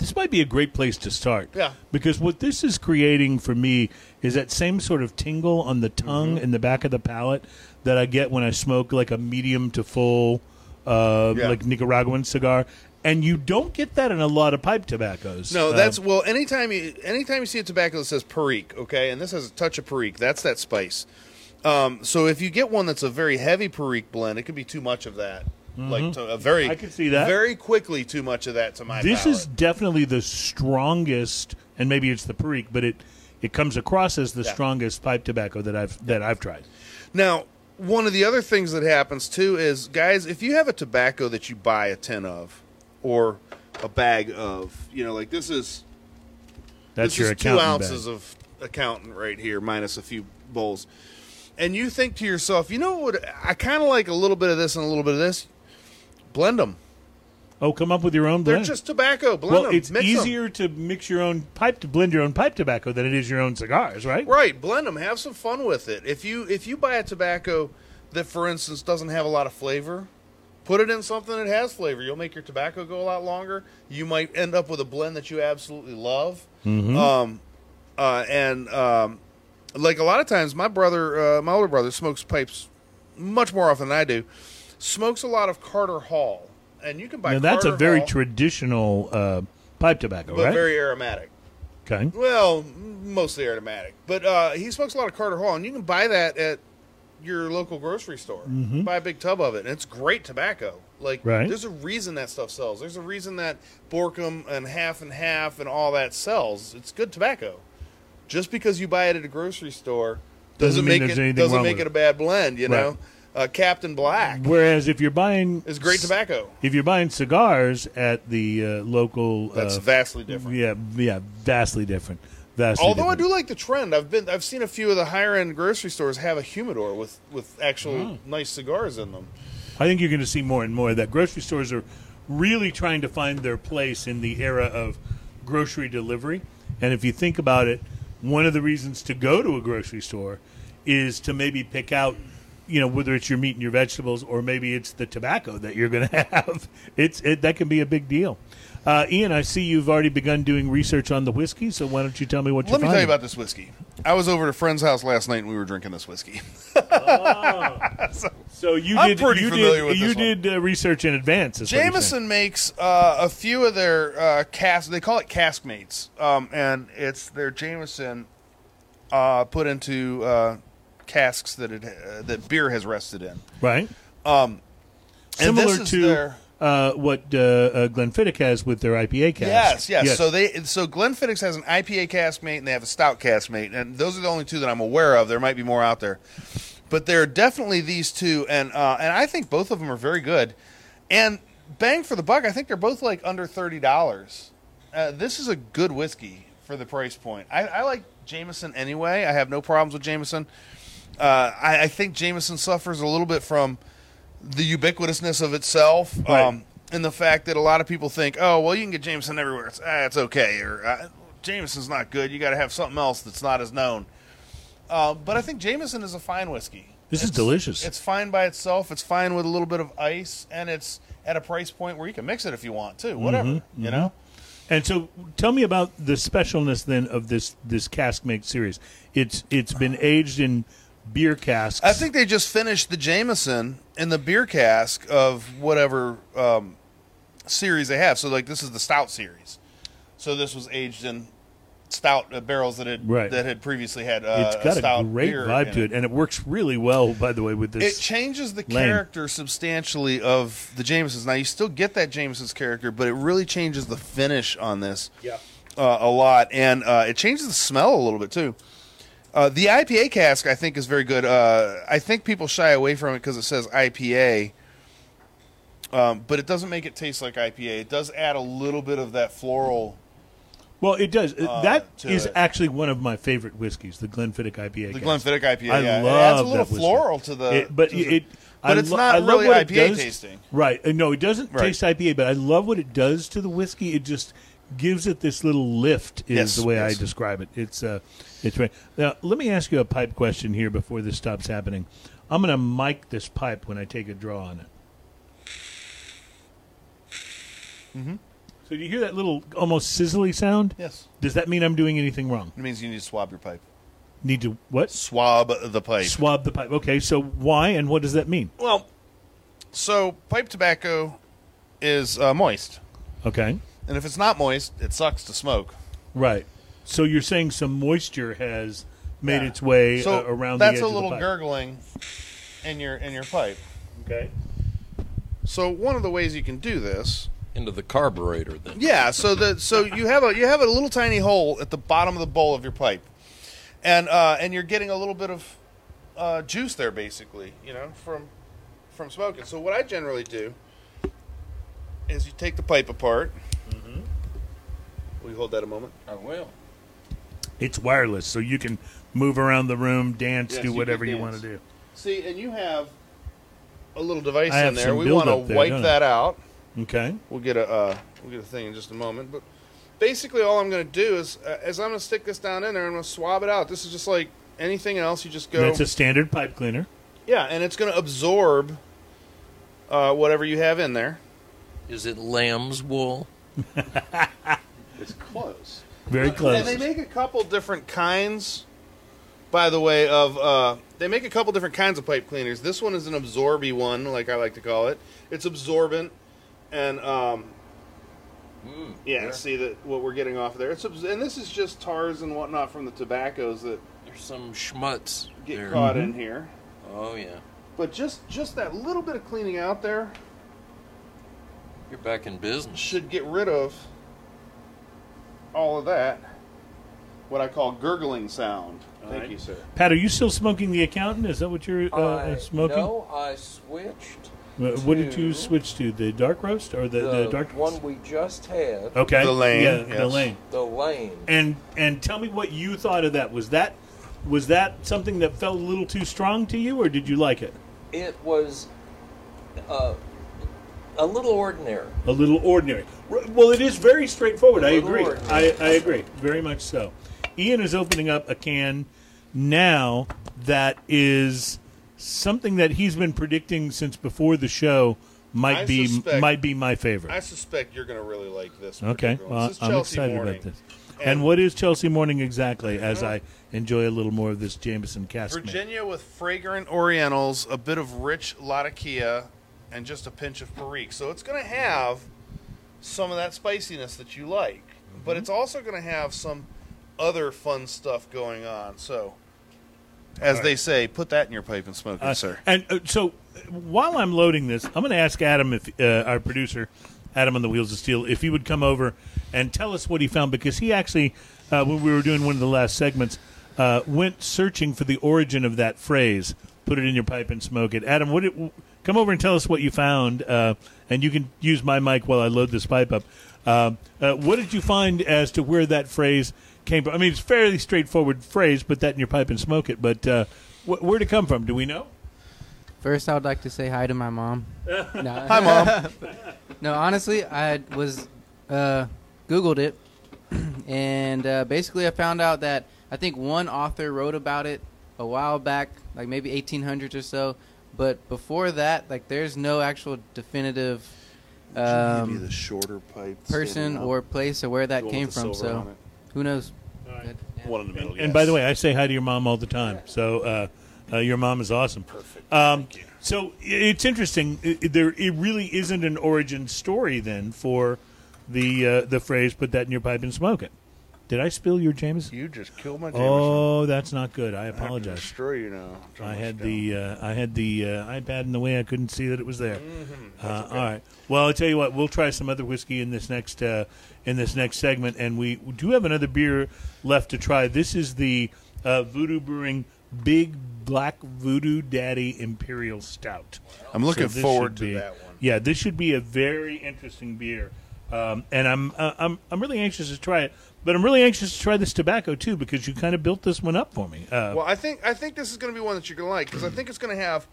this might be a great place to start. Yeah. Because what this is creating for me is that same sort of tingle on the tongue Mm-hmm. and the back of the palate that I get when I smoke like a medium to full, uh, Yeah. like Nicaraguan cigar. And you don't get that in a lot of pipe tobaccos. No, Uh, that's well. Anytime you anytime you see a tobacco that says perique, okay, and this has a touch of perique, that's that spice. Um, so if you get one that's a very heavy perique blend, it could be too much of that. Like to, a very, Mm-hmm. I can see that. very quickly too much of that to my. this palate. is definitely the strongest, and maybe it's the perique, but it it comes across as the Yeah. strongest pipe tobacco that I've that I've tried. Now, one of the other things that happens too is, guys, if you have a tobacco that you buy a tin of, or a bag of, you know, like this is That's this your is two ounces bag. of accountant right here, minus a few bowls, and you think to yourself, you know what? I kind of like a little bit of this and a little bit of this. Blend them. Oh, come up with your own They're blend. just tobacco. Blend well, them. it's Mix easier to mix your own pipe to blend your own pipe tobacco than it is your own cigars, right? Right, blend them. Have some fun with it. If you if you buy a tobacco that, for instance, doesn't have a lot of flavor, Put it in something that has flavor. You'll make your tobacco go a lot longer. You might end up with a blend that you absolutely love. Um, uh, and um, like a lot of times, my brother, uh, my older brother, smokes pipes much more often than I do. Smokes a lot of Carter Hall, and you can buy. Now, that's a very Hall, traditional uh, pipe tobacco, but right? very aromatic. okay. Well, mostly aromatic. But uh, he smokes a lot of Carter Hall, and you can buy that at your local grocery store. Buy a big tub of it, and it's great tobacco. Like, Right. there's a reason that stuff sells. There's a reason that Borkum and Half and Half and all that sells. It's good tobacco. Just because you buy it at a grocery store Doesn't doesn't, make it doesn't make it it. a bad blend. You Right. know, uh, Captain Black Whereas if you're buying is great tobacco. if you're buying cigars at the uh, local, That's uh, vastly different. yeah, yeah, vastly different. Vastly Although I do like the trend, I've been I've seen a few of the higher end grocery stores have a humidor with with actual Oh. nice cigars in them. I think you're going to see more and more of that. Grocery stores are really trying to find their place in the era of grocery delivery. And if you think about it, one of the reasons to go to a grocery store is to maybe pick out, you know, whether it's your meat and your vegetables or maybe it's the tobacco that you're going to have. It's it, that can be a big deal. Uh, Ian, I see you've already begun doing research on the whiskey, so why don't you tell me what you're let me tell you about this whiskey. I was over at a friend's house last night and we were drinking this whiskey. So you I'm did you did you did uh, research in advance. is what you're saying. Jameson makes uh, a few of their uh, cask. They call it cask mates, um, and it's their Jameson uh, put into uh, casks that it uh, that beer has rested in. right? Um, Similar to their- uh, what uh, uh, Glenfiddich has with their IPA cast. Yes, yes, So they so Glenfiddich has an IPA cask mate and they have a stout cask mate, and those are the only two that I'm aware of. There might be more out there, but there are definitely these two, and uh, and I think both of them are very good. And bang for the buck, I think they're both like under thirty dollars. Uh, this is a good whiskey for the price point. I, I like Jameson anyway. I have no problems with Jameson. Uh, I, I think Jameson suffers a little bit from the ubiquitousness of itself, Right. um, and the fact that a lot of people think, "Oh, well, you can get Jameson everywhere. It's ah, it's okay," or uh, "Jameson's not good. You got to have something else that's not as known." Uh, but I think Jameson is a fine whiskey. This is delicious. It's fine by itself. It's fine with a little bit of ice, and it's at a price point where you can mix it if you want to. Whatever, Mm-hmm, you know. And so, tell me about the specialness then of this this cask make series. It's it's been aged in beer casks. I think they just finished the Jameson in the beer cask of whatever um, series they have. So, like, this is the stout series. So this was aged in stout uh, barrels that had Right. that had previously had uh, it's got a, stout great beer vibe to it, and it works really well. By the way, with this, It changes the Lane. character substantially of the Jamesons. Now you still get that Jameson's character, but it really changes the finish on this uh, a lot, and uh, it changes the smell a little bit too. Uh, the IPA cask, I think, is very good. Uh, I think people shy away from it because it says IPA, um, but it doesn't make it taste like IPA. It does add a little bit of that floral. well, it does. uh, that is it. actually one of my favorite whiskeys, the Glenfiddich IPA. The cask. Glenfiddich IPA, I yeah, love it adds a little that whiskey. floral to the. It- but to the- it, but I it's lo- not I really it IPA does- tasting. Right? Uh, No, it doesn't Right. taste IPA, but I love what it does to the whiskey. It just gives it this little lift. Is Yes, the way I describe it. It's uh, it's right. Now, let me ask you a pipe question here before this stops happening. I'm going to mic this pipe when I take a draw on it. Mm-hmm. So do you hear that little almost sizzly sound? Yes, Does that mean I'm doing anything wrong? it means you need to swab your pipe. Need to what? Swab the pipe. Swab the pipe. Okay, so why and what does that mean? Well, so pipe tobacco is uh, moist, Okay. And if it's not moist, it sucks to smoke. Right. So you're saying some moisture has made Yeah. its way So uh, around that's the edge a little of the pipe. gurgling in your in your pipe. Okay. So one of the ways you can do this, into the carburetor then. yeah. So the so you have a you have a little tiny hole at the bottom of the bowl of your pipe, and uh, and you're getting a little bit of uh, juice there, basically, you know, from from smoking. So what I generally do is you take the pipe apart. Will you hold that a moment? I will. It's wireless, so you can move around the room, dance, Yes, do you whatever can you want dance. to do. See, and you have a little device I in have there. some We want to buildup there, wipe don't I? that out. Okay. We'll get a uh, we'll get a thing in just a moment. But basically, all I'm going to do is, uh, is I'm going to stick this down in there. and I'm going to swab it out. This is just like anything else. You just go, That's a standard pipe cleaner. yeah, and it's going to absorb uh, whatever you have in there. Is it lamb's wool? It's close. Very close. And they make a couple different kinds, by the way, of uh, they make a couple different kinds of pipe cleaners. This one is an absorby one, like I like to call it. It's absorbent, and um, yeah, see that what we're getting off there. It's and this is just tars and whatnot from the tobaccos that There's some schmutz get there. caught in here. Oh yeah, But just just that little bit of cleaning out there you're back in business. should get rid of all of that. What I call gurgling sound. Thank right. you, sir. Pat, are you still smoking the accountant? Is that what you're uh, I- smoking? No, I switched. Uh, What did you switch to? The dark roast or the, The, the dark one we just had, Okay. The lane, Yeah, the lane. the lane. And and tell me what you thought of that. Was that was that something that felt a little too strong to you, or did you like it? It was uh, a little ordinary. A little ordinary. Well, it is very straightforward. I oh, agree. I. I agree. Very much so. Ian is opening up a can now that is something that he's been predicting since before the show might I be suspect- might be my favorite. I suspect you're going to really like this. Okay, particular one. well, This is I'm Chelsea excited Morning. about this. And, what is Chelsea Morning exactly? As uh-huh. I enjoy a little more of this Jameson man. Virginia with fragrant Orientals, a bit of rich Latakia, and just a pinch of Perique. So it's going to have some of that spiciness that you like, but Mm-hmm. it's also going to have some other fun stuff going on. So, as they say, put that in your pipe and smoke it, Uh, sir. And uh, so, while I'm loading this, I'm going to ask Adam, if uh, our producer, Adam on the Wheels of Steel, if he would come over and tell us what he found because he actually, uh, when we were doing one of the last segments, uh, went searching for the origin of that phrase. Put it in your pipe and smoke it. Adam, what? It, come over and tell us what you found, uh, and you can use my mic while I load this pipe up. Uh, uh, what did you find as to where that phrase came from? I mean, it's a fairly straightforward phrase. Put that in your pipe and smoke it. But uh, wh- where'd it come from? Do we know? First, I would like to say hi to my mom. no, Hi, mom. no, honestly, I was uh, Googled it, and uh, basically, I found out that I think one author wrote about it a while back, like maybe 1800s or so. But before that, like, there's no actual definitive um, the shorter pipe person or place or where that The came from. So who knows? Good. Yeah. one in the middle. And yes. by the way, I say hi to your mom all the time. So uh, uh, your mom is awesome. Perfect. Um, Thank you. so it's interesting. I- I- there, it really isn't an origin story then for the uh, the phrase "put that in your pipe and smoke it." Did I spill your Jameson? you just killed my Jameson. Oh, that's not good. I I have to apologize. destroy you now. I had the uh, I had the uh, iPad in the way. I couldn't see that it was there. Mm-hmm. Uh, All right. Well, I'll tell you what. We'll try some other whiskey in this next uh, in this next segment, and we do have another beer left to try. This is the uh, Voodoo Brewing Big Black Voodoo Daddy Imperial Stout. I'm looking So forward to be- that one. Yeah, this should be a very interesting beer, um, and I'm uh, I'm I'm really anxious to try it. But I'm really anxious to try this tobacco too because you kind of built this one up for me. Uh, Well, I think I think this is going to be one that you're going to like because I think it's going to have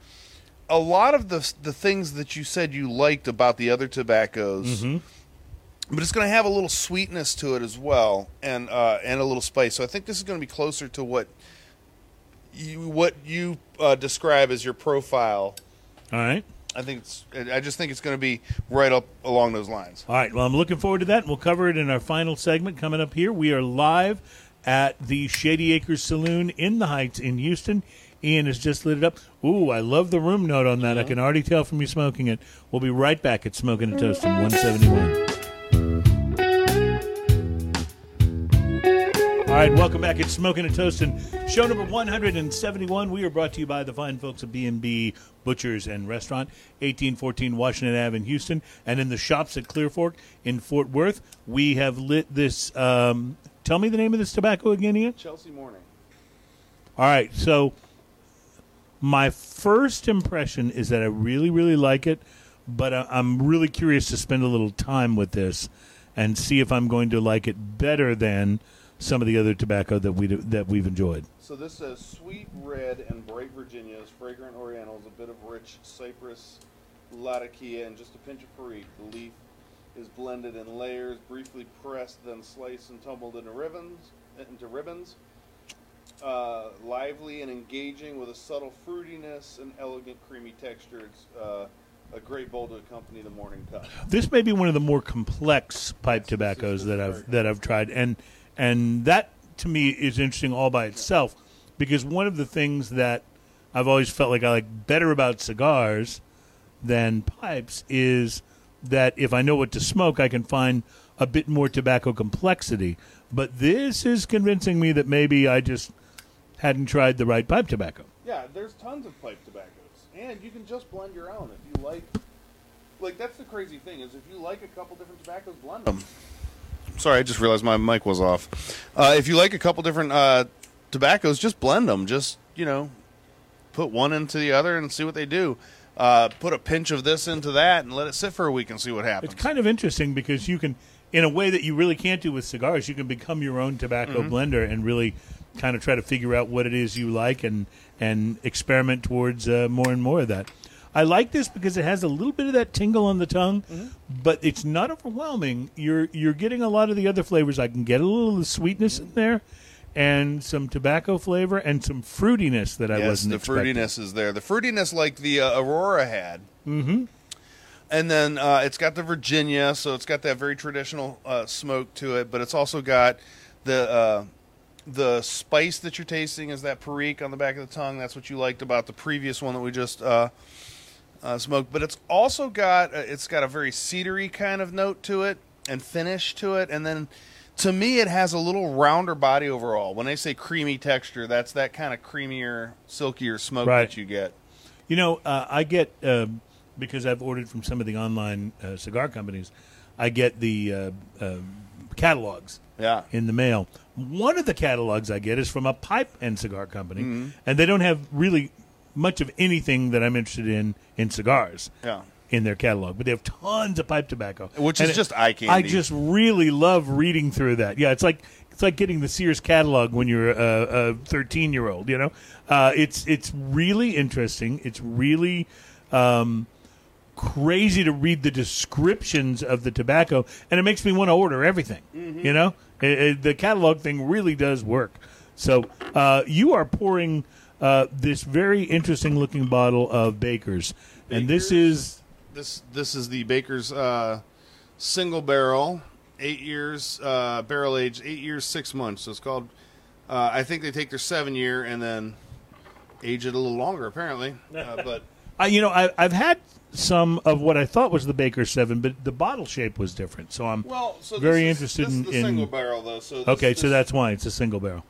a lot of the the things that you said you liked about the other tobaccos, Mm-hmm. but it's going to have a little sweetness to it as well, and uh, and a little spice. So I think this is going to be closer to what you what you uh, describe as your profile. all right. I think it's. I just think it's going to be right up along those lines. All right. Well, I'm looking forward to that. and We'll cover it in our final segment coming up here. We are live at the Shady Acres Saloon in the Heights in Houston. Ian has just lit it up. Ooh, I love the room note on that. I can already tell from you smoking it. We'll be right back at Smoking and Toasting 171. Right, welcome back. It's Smoking and Toasting, show number 171. We are brought to you by the fine folks of B&B Butchers and Restaurant, 1814 Washington Ave in Houston, and in the shops at Clearfork in Fort Worth. We have lit this. Um, tell me the name of this tobacco again, Ian. Chelsea morning. All right, so my first impression is that I really, really like it, but I- I'm really curious to spend a little time with this and see if I'm going to like it better than some of the other tobacco that we that we've enjoyed. So this says sweet red and bright Virginias, fragrant Orientals, a bit of rich cypress, Latakia, and just a pinch of Perique. The leaf is blended in layers, briefly pressed, then sliced and tumbled into ribbons. Into ribbons. Uh, lively and engaging with a subtle fruitiness and elegant creamy texture. It's uh, a great bowl to accompany the morning cup. This may be one of the more complex pipe tobaccos that I've that I've tried, and and that to me is interesting all by itself, because one of the things that I've always felt like I like better about cigars than pipes is that if I know what to smoke, I can find a bit more tobacco complexity. But this is convincing me that maybe I just hadn't tried the right pipe tobacco. Yeah, there's tons of pipe tobaccos, and you can just blend your own if you like. Like that's the crazy thing is if you like a couple different tobaccos, blend them. Sorry, I just realized my mic was off. Uh, if you like a couple different uh, tobaccos, just blend them. Just you know, put one into the other and see what they do. Uh, put a pinch of this into that and let it sit for a week and see what happens. It's kind of interesting because you can, in a way that you really can't do with cigars, you can become your own tobacco blender and really kind of try to figure out what it is you like and and experiment towards uh, more and more of that. I like this because it has a little bit of that tingle on the tongue, but it's not overwhelming. You're you're getting a lot of the other flavors. I can get a little of the sweetness in there, and some tobacco flavor and some fruitiness that I yes, wasn't the expecting. fruitiness is there. The fruitiness like the uh, Aurora had. Mm-hmm. And then uh, it's got the Virginia, so it's got that very traditional uh, smoke to it, but it's also got the uh, the spice that you're tasting is that perique on the back of the tongue. That's what you liked about the previous one that we just uh, smoked. But it's also got uh, it's got a very cedary kind of note to it and finish to it, and then to me it has a little rounder body overall. When they say creamy texture, that's that kind of creamier, silkier smoke Right. that you get. You know, uh, I get um because I've ordered from some of the online uh, cigar companies. I get the uh, catalogs Yeah. in the mail. One of the catalogs I get is from a pipe and cigar company, and they don't have really much of anything that I'm interested in in cigars. Yeah. In their catalog, but they have tons of pipe tobacco, Which And is it- just eye candy. I just really love reading through that. Yeah, it's like it's like getting the Sears catalog when you're a, a 13 year old. You know, uh, it's it's really interesting. It's really um, crazy to read the descriptions of the tobacco, and it makes me want to order everything. You know, It- it- the catalog thing really does work. So uh, you are pouring uh, this very interesting looking bottle of Baker's, and this is This this is the Baker's uh, single barrel, eight years uh, barrel aged, eight years six months. So it's called. Uh, I think they take their seven year and then age it a little longer, apparently. Uh, but I, you know, I, I've had some of what I thought was the Baker Seven, but the bottle shape was different. So I'm well, so very this is- interested this in. in- single barrel though. So this, okay, so that's why it's a single barrel.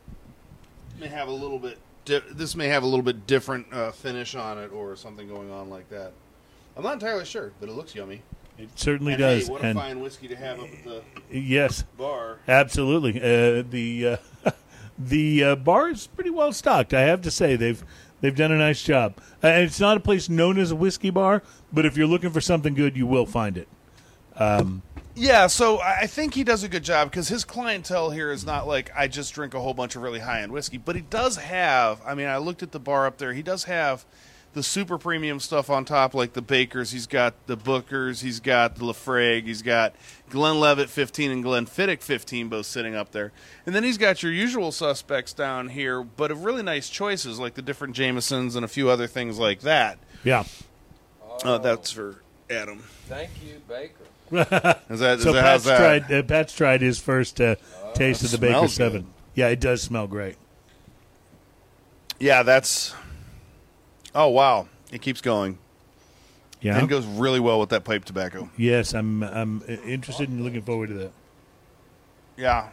may have a little bit. Di- this may have a little bit different uh, finish on it or something going on like that. I'm not entirely sure, but it looks yummy. It certainly And does. Hey, what a and fine whiskey to have up at the yes, bar. absolutely. Uh, the uh, the uh, bar is pretty well stocked. I have to say they've they've done a nice job. Uh, and it's not a place known as a whiskey bar, but if you're looking for something good, you will find it. Yeah, so I I think he does a good job because his clientele here is not like I just drink a whole bunch of really high end whiskey, but he does have. I mean, I looked at the bar up there. He does have the super premium stuff on top, like the Bakers. He's got the Bookers. He's got the Laphroaig. He's got Glenlivet 15 and Glenfiddich 15, both sitting up there. And then he's got your usual suspects down here, but of really nice choices, like the different Jamesons and a few other things like that. Yeah. Uh, that's for Adam. Thank you, Baker. Is that, is So that Pat's that? tried. Uh, Pat's tried his first uh, taste of the Baker smells Seven. good. Yeah, it does smell great. Yeah, that's. Oh wow, it keeps going Yeah. and goes really well with that pipe tobacco. Yes, I'm. I'm uh, interested and looking forward to that. Yeah,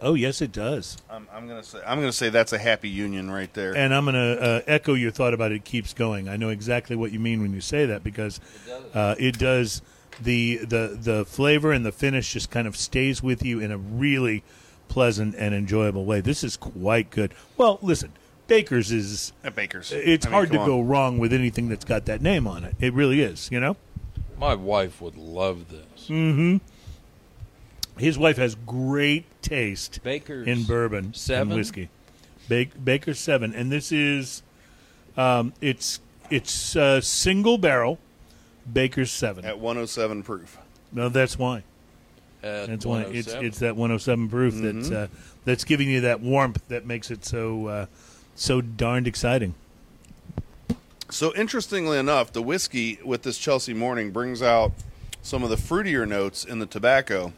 Oh, yes, it does. I'm, I'm gonna say I'm gonna say that's a happy union right there. And I'm going to uh, echo your thought about it keeps going. I know exactly what you mean when you say that because it uh, it does the the the flavor and the finish just kind of stays with you in a really pleasant and enjoyable way. This is quite good. Well, listen, Baker's is At Baker's, it's I mean, hard to come go wrong with anything that's got that name on it. It really is, you know. My wife would love this. Mm. His wife has great taste Baker's in bourbon Seven? and whiskey. Ba- Baker's Seven, and this is um, it's it's uh, single barrel Baker's Seven. at 107 proof. No, that's why. at That's why it's it's that 107 proof that's uh, that's giving you that warmth that makes it so uh, so darned exciting. So interestingly enough, the whiskey with this Chelsea Morning brings out some of the fruitier notes in the tobacco.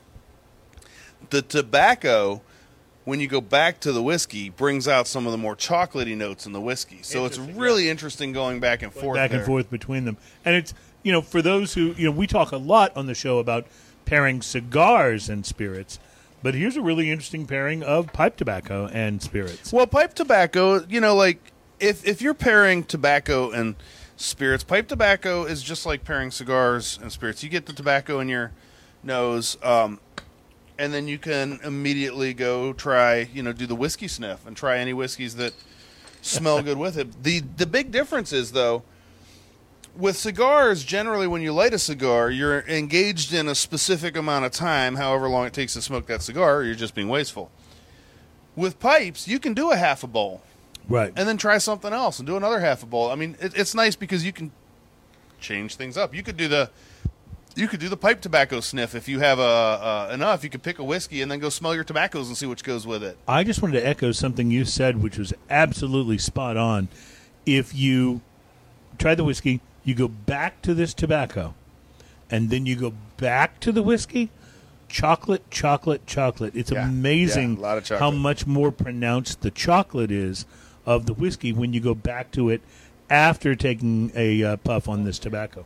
The tobacco, when you go back to the whiskey, brings out some of the more chocolatey notes in the whiskey. So it's really interesting going back and forth. back and there. forth between them. And it's you know for those who you know we talk a lot on the show about pairing cigars and spirits, but here's a really interesting pairing of pipe tobacco and spirits. Well, pipe tobacco, you know, like if if you're pairing tobacco and spirits, pipe tobacco is just like pairing cigars and spirits. You get the tobacco in your nose, um, and then you can immediately go try, you know, do the whiskey sniff and try any whiskeys that smell good with it. The the big difference is though with cigars, generally, when you light a cigar, you're engaged in a specific amount of time, however long it takes to smoke that cigar, or you're just being wasteful. With pipes, you can do a half a bowl Right. and then try something else and do another half a bowl. I mean, it, it's nice because you can change things up. You could do the you could do the pipe tobacco sniff if you have a, uh enough. You could pick a whiskey and then go smell your tobaccos and see which goes with it. I just wanted to echo something you said, which was absolutely spot on. If you try the whiskey, you go back to this tobacco, and then you go back to the whiskey. Chocolate, chocolate, chocolate. It's Yeah. amazing Yeah, a lot of how much more pronounced the chocolate is of the whiskey when you go back to it after taking a uh, puff on this tobacco.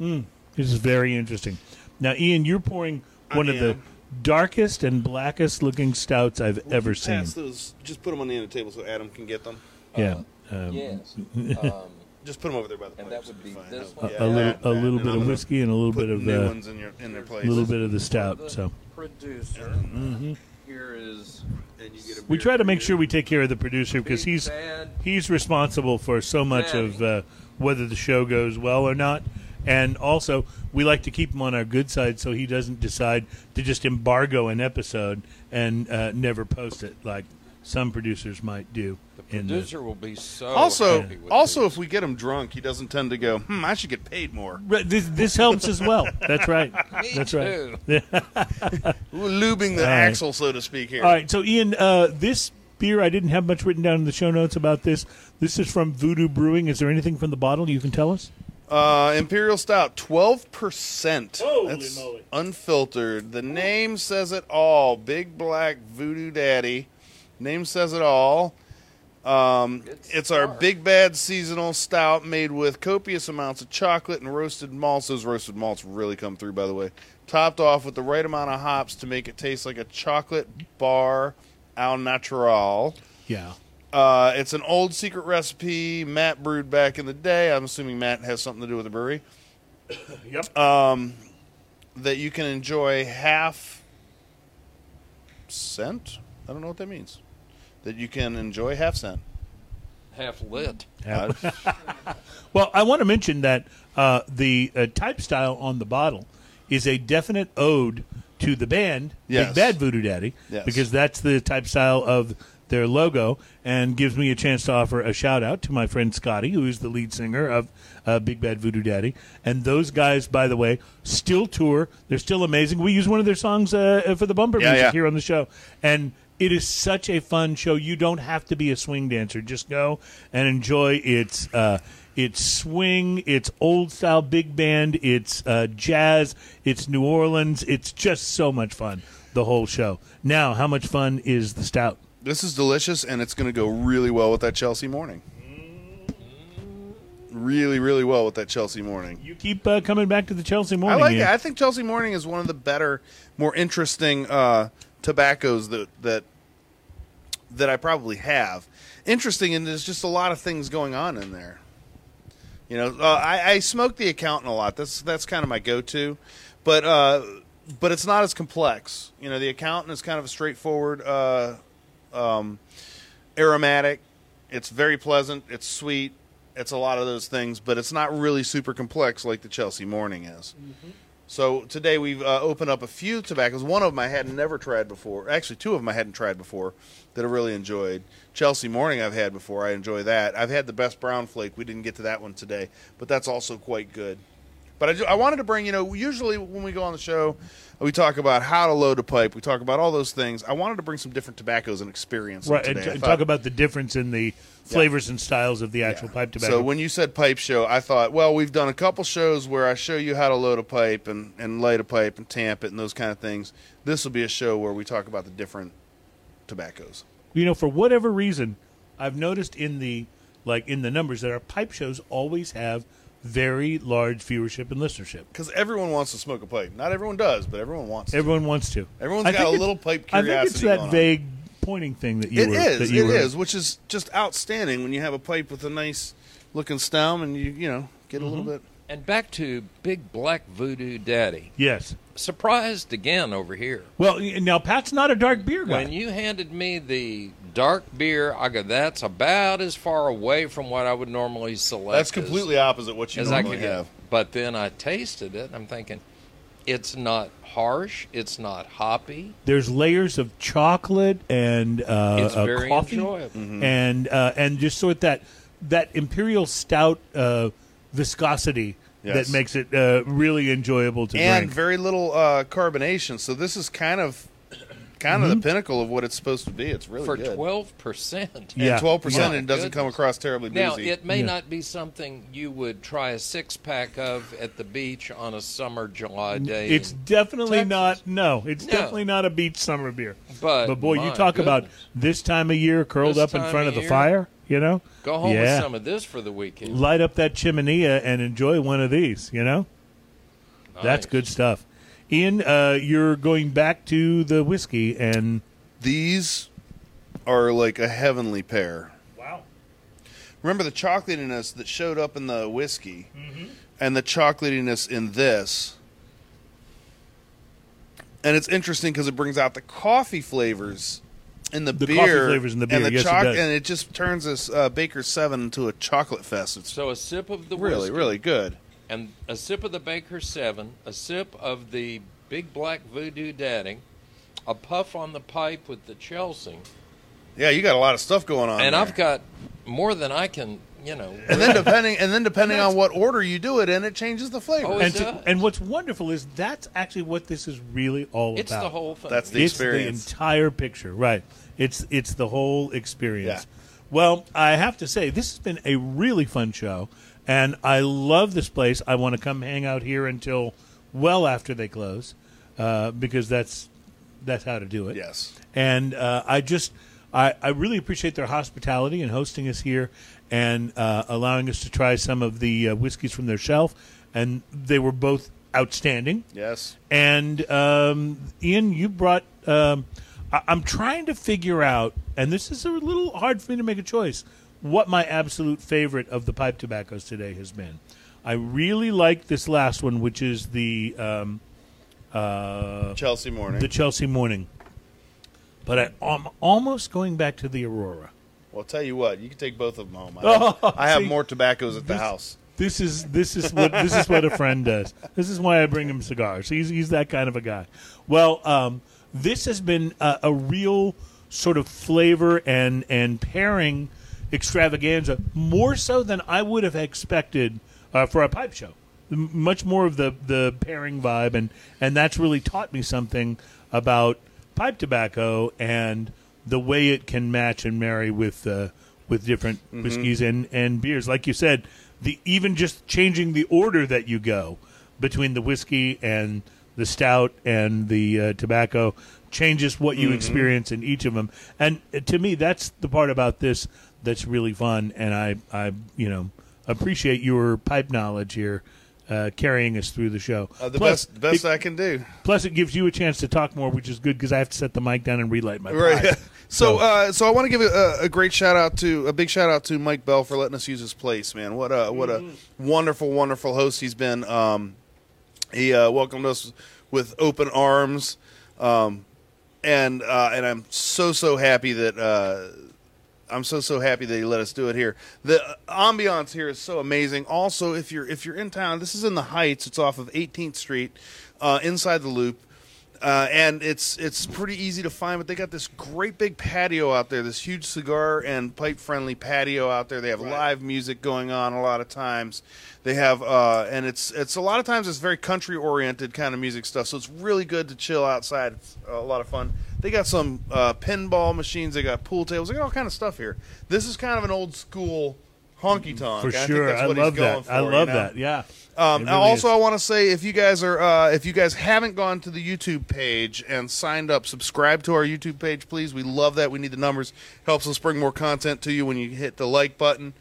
Mm, this is very interesting. Now, Ian, you're pouring one I of the am. darkest and blackest looking stouts I've ever seen. Pass those. Just put them on the end of the table so Adam can get them. Yeah. Um, Yes. Um, Just put them over there by the And pipes. that would be Fine. this one? a, yeah, a little, that, a that, little and bit I'm of gonna whiskey and a little Put bit of new uh, ones in your in their place. a little bit of the stout. the So producer. Here is And you get a we beer try to make sure we take care of the producer because Big he's Bad he's responsible for so much Daddy. of uh, whether the show goes well or not. And also, we like to keep him on our good side so he doesn't decide to just embargo an episode and uh, never post it like some producers might do. the in the- producer will be so Also, happy with also, these. if we get him drunk, he doesn't tend to go. Hmm, I should get paid more. Right, this, this helps as well. That's right. Me That's right. too. We're lubing the All right. axle, so to speak. Here. All right, so Ian, uh, this beer I didn't have much written down in the show notes about this. This is from Voodoo Brewing. Is there anything from the bottle you can tell us? Uh, Imperial Stout, twelve percent. Holy That's moly. unfiltered. The name says it all. Big Black Voodoo Daddy. Name says it all. Um, it's our big bad seasonal stout made with copious amounts of chocolate and roasted malts. Those roasted malts really come through, by the way. Topped off with the right amount of hops to make it taste like a chocolate bar au natural. Yeah. Uh, it's an old secret recipe Matt brewed back in the day. I'm assuming Matt has something to do with the brewery. Yep. Um, that you can enjoy half cent. I don't know what that means. That you can enjoy half cent. half lit. Well, I want to mention that uh, the uh, type style on the bottle is a definite ode to the band Yes. Big Bad Voodoo Daddy Yes. because that's the type style of their logo and gives me a chance to offer a shout out to my friend Scotty who is the lead singer of uh, Big Bad Voodoo Daddy and those guys by the way still tour they're still amazing we use one of their songs uh, for the bumper Yeah, music yeah. here on the show and it is such a fun show. You don't have to be a swing dancer. Just go and enjoy its uh, its swing, its old style big band, its uh, jazz, its New Orleans. It's just so much fun. The whole show. Now, how much fun is the stout? This is delicious, and it's going to go really well with that Chelsea morning. Really, really well with that Chelsea morning. You keep uh, coming back to the Chelsea morning. I like Ian. it. I think Chelsea Morning is one of the better, more interesting uh, tobaccos that that that I probably have. Interesting, and there's just a lot of things going on in there. You know, uh, I, I smoke the accountant a lot. That's that's kind of my go-to, but uh, but it's not as complex. You know, the accountant is kind of a straightforward, uh, um, aromatic. It's very pleasant. It's sweet. It's a lot of those things, but it's not really super complex like the Chelsea Morning is. So today we've uh, opened up a few tobaccos. One of them I had never tried before. Actually, two of them I hadn't tried before that I really enjoyed. Chelsea Morning I've had before. I enjoy that. I've had the best brown flake. We didn't get to that one today, but that's also quite good. But I, I wanted to bring, you know, usually when we go on the show, we talk about how to load a pipe. We talk about all those things. I wanted to bring some different tobaccos and experience Right, today. and, t- thought- talk about the difference in the flavors and styles of the actual pipe tobacco. So when you said pipe show, I thought, well, we've done a couple shows where I show you how to load a pipe and, and light a pipe and tamp it and those kind of things. This will be a show where we talk about the different tobaccos. you know, for whatever reason, I've noticed in the like in the numbers that our pipe shows always have very large viewership and listenership. Because everyone wants to smoke a pipe. Not everyone does, but everyone wants to. Everyone wants to. Everyone's I got a little pipe I think it's curiosity that going on. vague pointing thing that you It were. is. That you It were, is, which is just outstanding when you have a pipe with a nice looking stem and you you know get a little Mm-hmm. bit. And back to Big Black Voodoo Daddy. Yes. Surprised again over here. Well, now Pat's not a dark beer guy. When you handed me the dark beer, I go, that's about as far away from what I would normally select. That's as- completely opposite what you as I normally could get. have. But then I tasted it, and I'm thinking, it's not harsh, it's not hoppy. There's layers of chocolate and uh, It's uh, very coffee, enjoyable. Mm-hmm. and uh, and just sort of that that imperial stout uh, viscosity Yes. that makes it uh, really enjoyable to and drink. And very little uh, carbonation. So this is kind of kind of Mm-hmm. the pinnacle of what it's supposed to be. It's really For twelve percent. Yeah. twelve percent, and it doesn't come across terribly Now, it may Yeah. not be something you would try a six pack of at the beach on a summer July day. It's definitely Texas. not. No, it's No. definitely not a beach summer beer. But, But boy, you my talk about this time of year, curled This up in front of of the year. fire. You know, Go home yeah. with some of this for the weekend. light up that chiminea and enjoy one of these. You know, that's good stuff. Ian, uh, you're going back to the whiskey and These are like a heavenly pair. wow, Remember the chocolatiness that showed up in the whiskey, Mm-hmm. and the chocolatiness in this. And it's interesting because it brings out the coffee flavors in the, The beer, coffee flavors in the beer, and the yes, it does. and it just turns this uh, Baker Seven into a chocolate fest. It's So a sip of the really, whiskey, really good. And a sip of the Baker Seven, a sip of the Big Black Voodoo Daddy, a puff on the pipe with the Chelsea, Yeah, you got a lot of stuff going on. and there. I've got more than I can, you know. and then depending and then depending on what order you do it in, it changes the flavor. Oh, it and to- and what's wonderful is that's actually what this is really all it's about. It's the whole thing. That's the it's experience. the entire picture, right? It's it's the whole experience. Yeah. Well, I have to say this has been a really fun show, and I love this place. I want to come hang out here until well after they close, uh, because that's that's how to do it. Yes. and uh, I just I, I really appreciate their hospitality and hosting us here and uh, allowing us to try some of the uh, whiskeys from their shelf, and they were both outstanding. Yes. And um, Ian, you brought. Um, I- I'm trying to figure out, and this is a little hard for me to make a choice. What my absolute favorite of the pipe tobaccos today has been. I really like this last one, which is the um, uh, Chelsea morning. the Chelsea Morning. But I, I'm almost going back to the Aurora. well, I'll tell you what, you can take both of them home. I Oh, have, I have see, more tobaccos at the this- house. This is this is what this is what a friend does. This is why I bring him cigars. He's he's that kind of a guy. Well, um, this has been a, a real sort of flavor and and pairing extravaganza, more so than I would have expected uh, for a pipe show. Much more of the the pairing vibe, and and that's really taught me something about pipe tobacco and the way it can match and marry with uh, with different whiskeys and, and beers. Like you said, the even just changing the order that you go between the whiskey and the stout and the uh, tobacco changes what you experience in each of them. And uh, to me, that's the part about this that's really fun. And I, I you know, appreciate your pipe knowledge here. Uh, carrying us through the show. Uh, the Plus, best best it- I can do. Plus, it gives you a chance to talk more, which is good because I have to set the mic down and relight my Right. pipe. so, uh, so I want to give a, a great shout out to a big shout out to Mike Bell for letting us use his place, man. What a what a wonderful, wonderful host he's been. Um, he uh, welcomed us with open arms, um, and uh, and I'm so so happy that. I'm so so happy that he let us do it here. The ambiance here is so amazing. Also, if you're if you're in town, this is in the Heights. It's off of 18th Street, uh, inside the Loop. Uh, and it's it's pretty easy to find, but they got this great big patio out there, this huge cigar and pipe friendly patio out there. They have live music going on a lot of times. They have uh, and it's it's a lot of times it's very country oriented kind of music stuff. So it's really good to chill outside. It's a lot of fun. They got some uh, pinball machines. They got pool tables. They got all kind of stuff here. This is kind of an old school honky tonk. For I think sure. I he's love going that. I for, you love know? that. Yeah. Um, really also, is. I want to say if you guys are uh, if you guys haven't gone to the YouTube page and signed up, subscribe to our YouTube page, please. We love that. We need the numbers. Helps us bring more content to you when you hit the like button,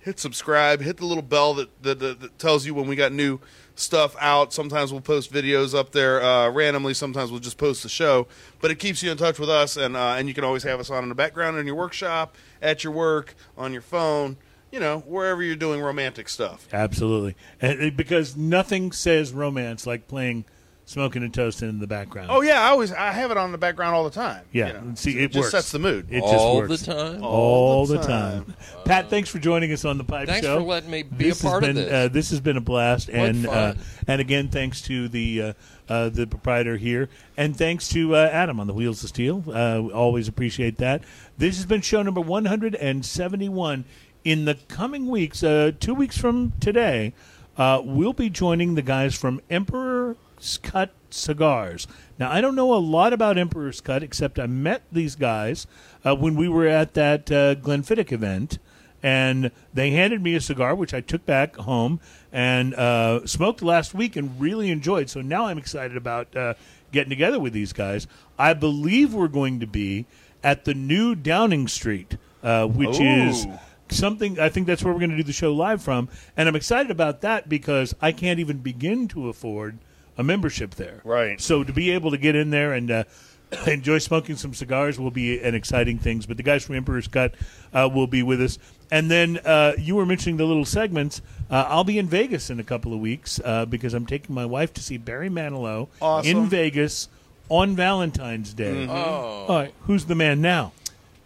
hit subscribe, hit the little bell that that, that, that tells you when we got new stuff out. Sometimes we'll post videos up there uh, randomly. Sometimes we'll just post the show, but it keeps you in touch with us, and uh, and you can always have us on in the background in your workshop, at your work, on your phone. You know, wherever you're doing romantic stuff. Absolutely. And because nothing says romance like playing Smoking and Toasting in the background. Oh yeah, I always I have it on the background all the time. Yeah. you know. See, it, it just works. sets the mood. It All just works. the time. All the the time. time. Pat, thanks for joining us on the Pipe Thanks Show. Thanks for letting me be This a part has of been, this. Uh, this has been a blast, and uh, and again, thanks to the uh, uh, the proprietor here, and thanks to uh, Adam on the Wheels of Steel. Uh, we always appreciate that. This has been show number one hundred and seventy one. In the coming weeks, uh, two weeks from today, uh, we'll be joining the guys from Emperor's Cut Cigars. Now, I don't know a lot about Emperor's Cut, except I met these guys uh, when we were at that uh, Glenfiddich event, and they handed me a cigar, which I took back home and uh, smoked last week and really enjoyed. So now I'm excited about uh, getting together with these guys. I believe we're going to be at the new Downing Street, uh, which is something I think that's where we're going to do the show live from, and I'm excited about that because I can't even begin to afford a membership there. Right. So to be able to get in there and uh, enjoy smoking some cigars will be an exciting thing. But the guys from Emperor's Cut uh, will be with us, and then uh, you were mentioning the little segments. Uh, I'll be in Vegas in a couple of weeks uh, because I'm taking my wife to see Barry Manilow Awesome. in Vegas on Valentine's Day. Oh. All right, who's the man now?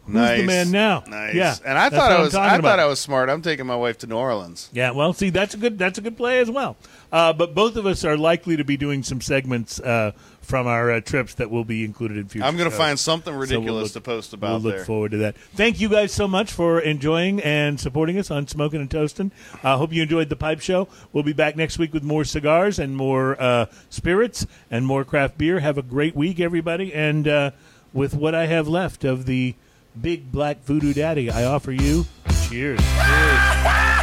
Who's nice. the man now? Nice. Yeah, And I thought I was I about. thought I was smart. I'm taking my wife to New Orleans. Yeah, well, see, that's a good that's a good play as well. Uh, but both of us are likely to be doing some segments uh, from our uh, trips that will be included in future. I'm going to find something So we'll ridiculous look- to post about. We'll look there. forward to that. Thank you guys so much for enjoying and supporting us on Smoking and Toasting. I hope you enjoyed the Pipe Show. We'll be back next week with more cigars and more uh, spirits and more craft beer. Have a great week, everybody. And uh, with what I have left of the Big Black Voodoo Daddy, I offer you cheers. cheers.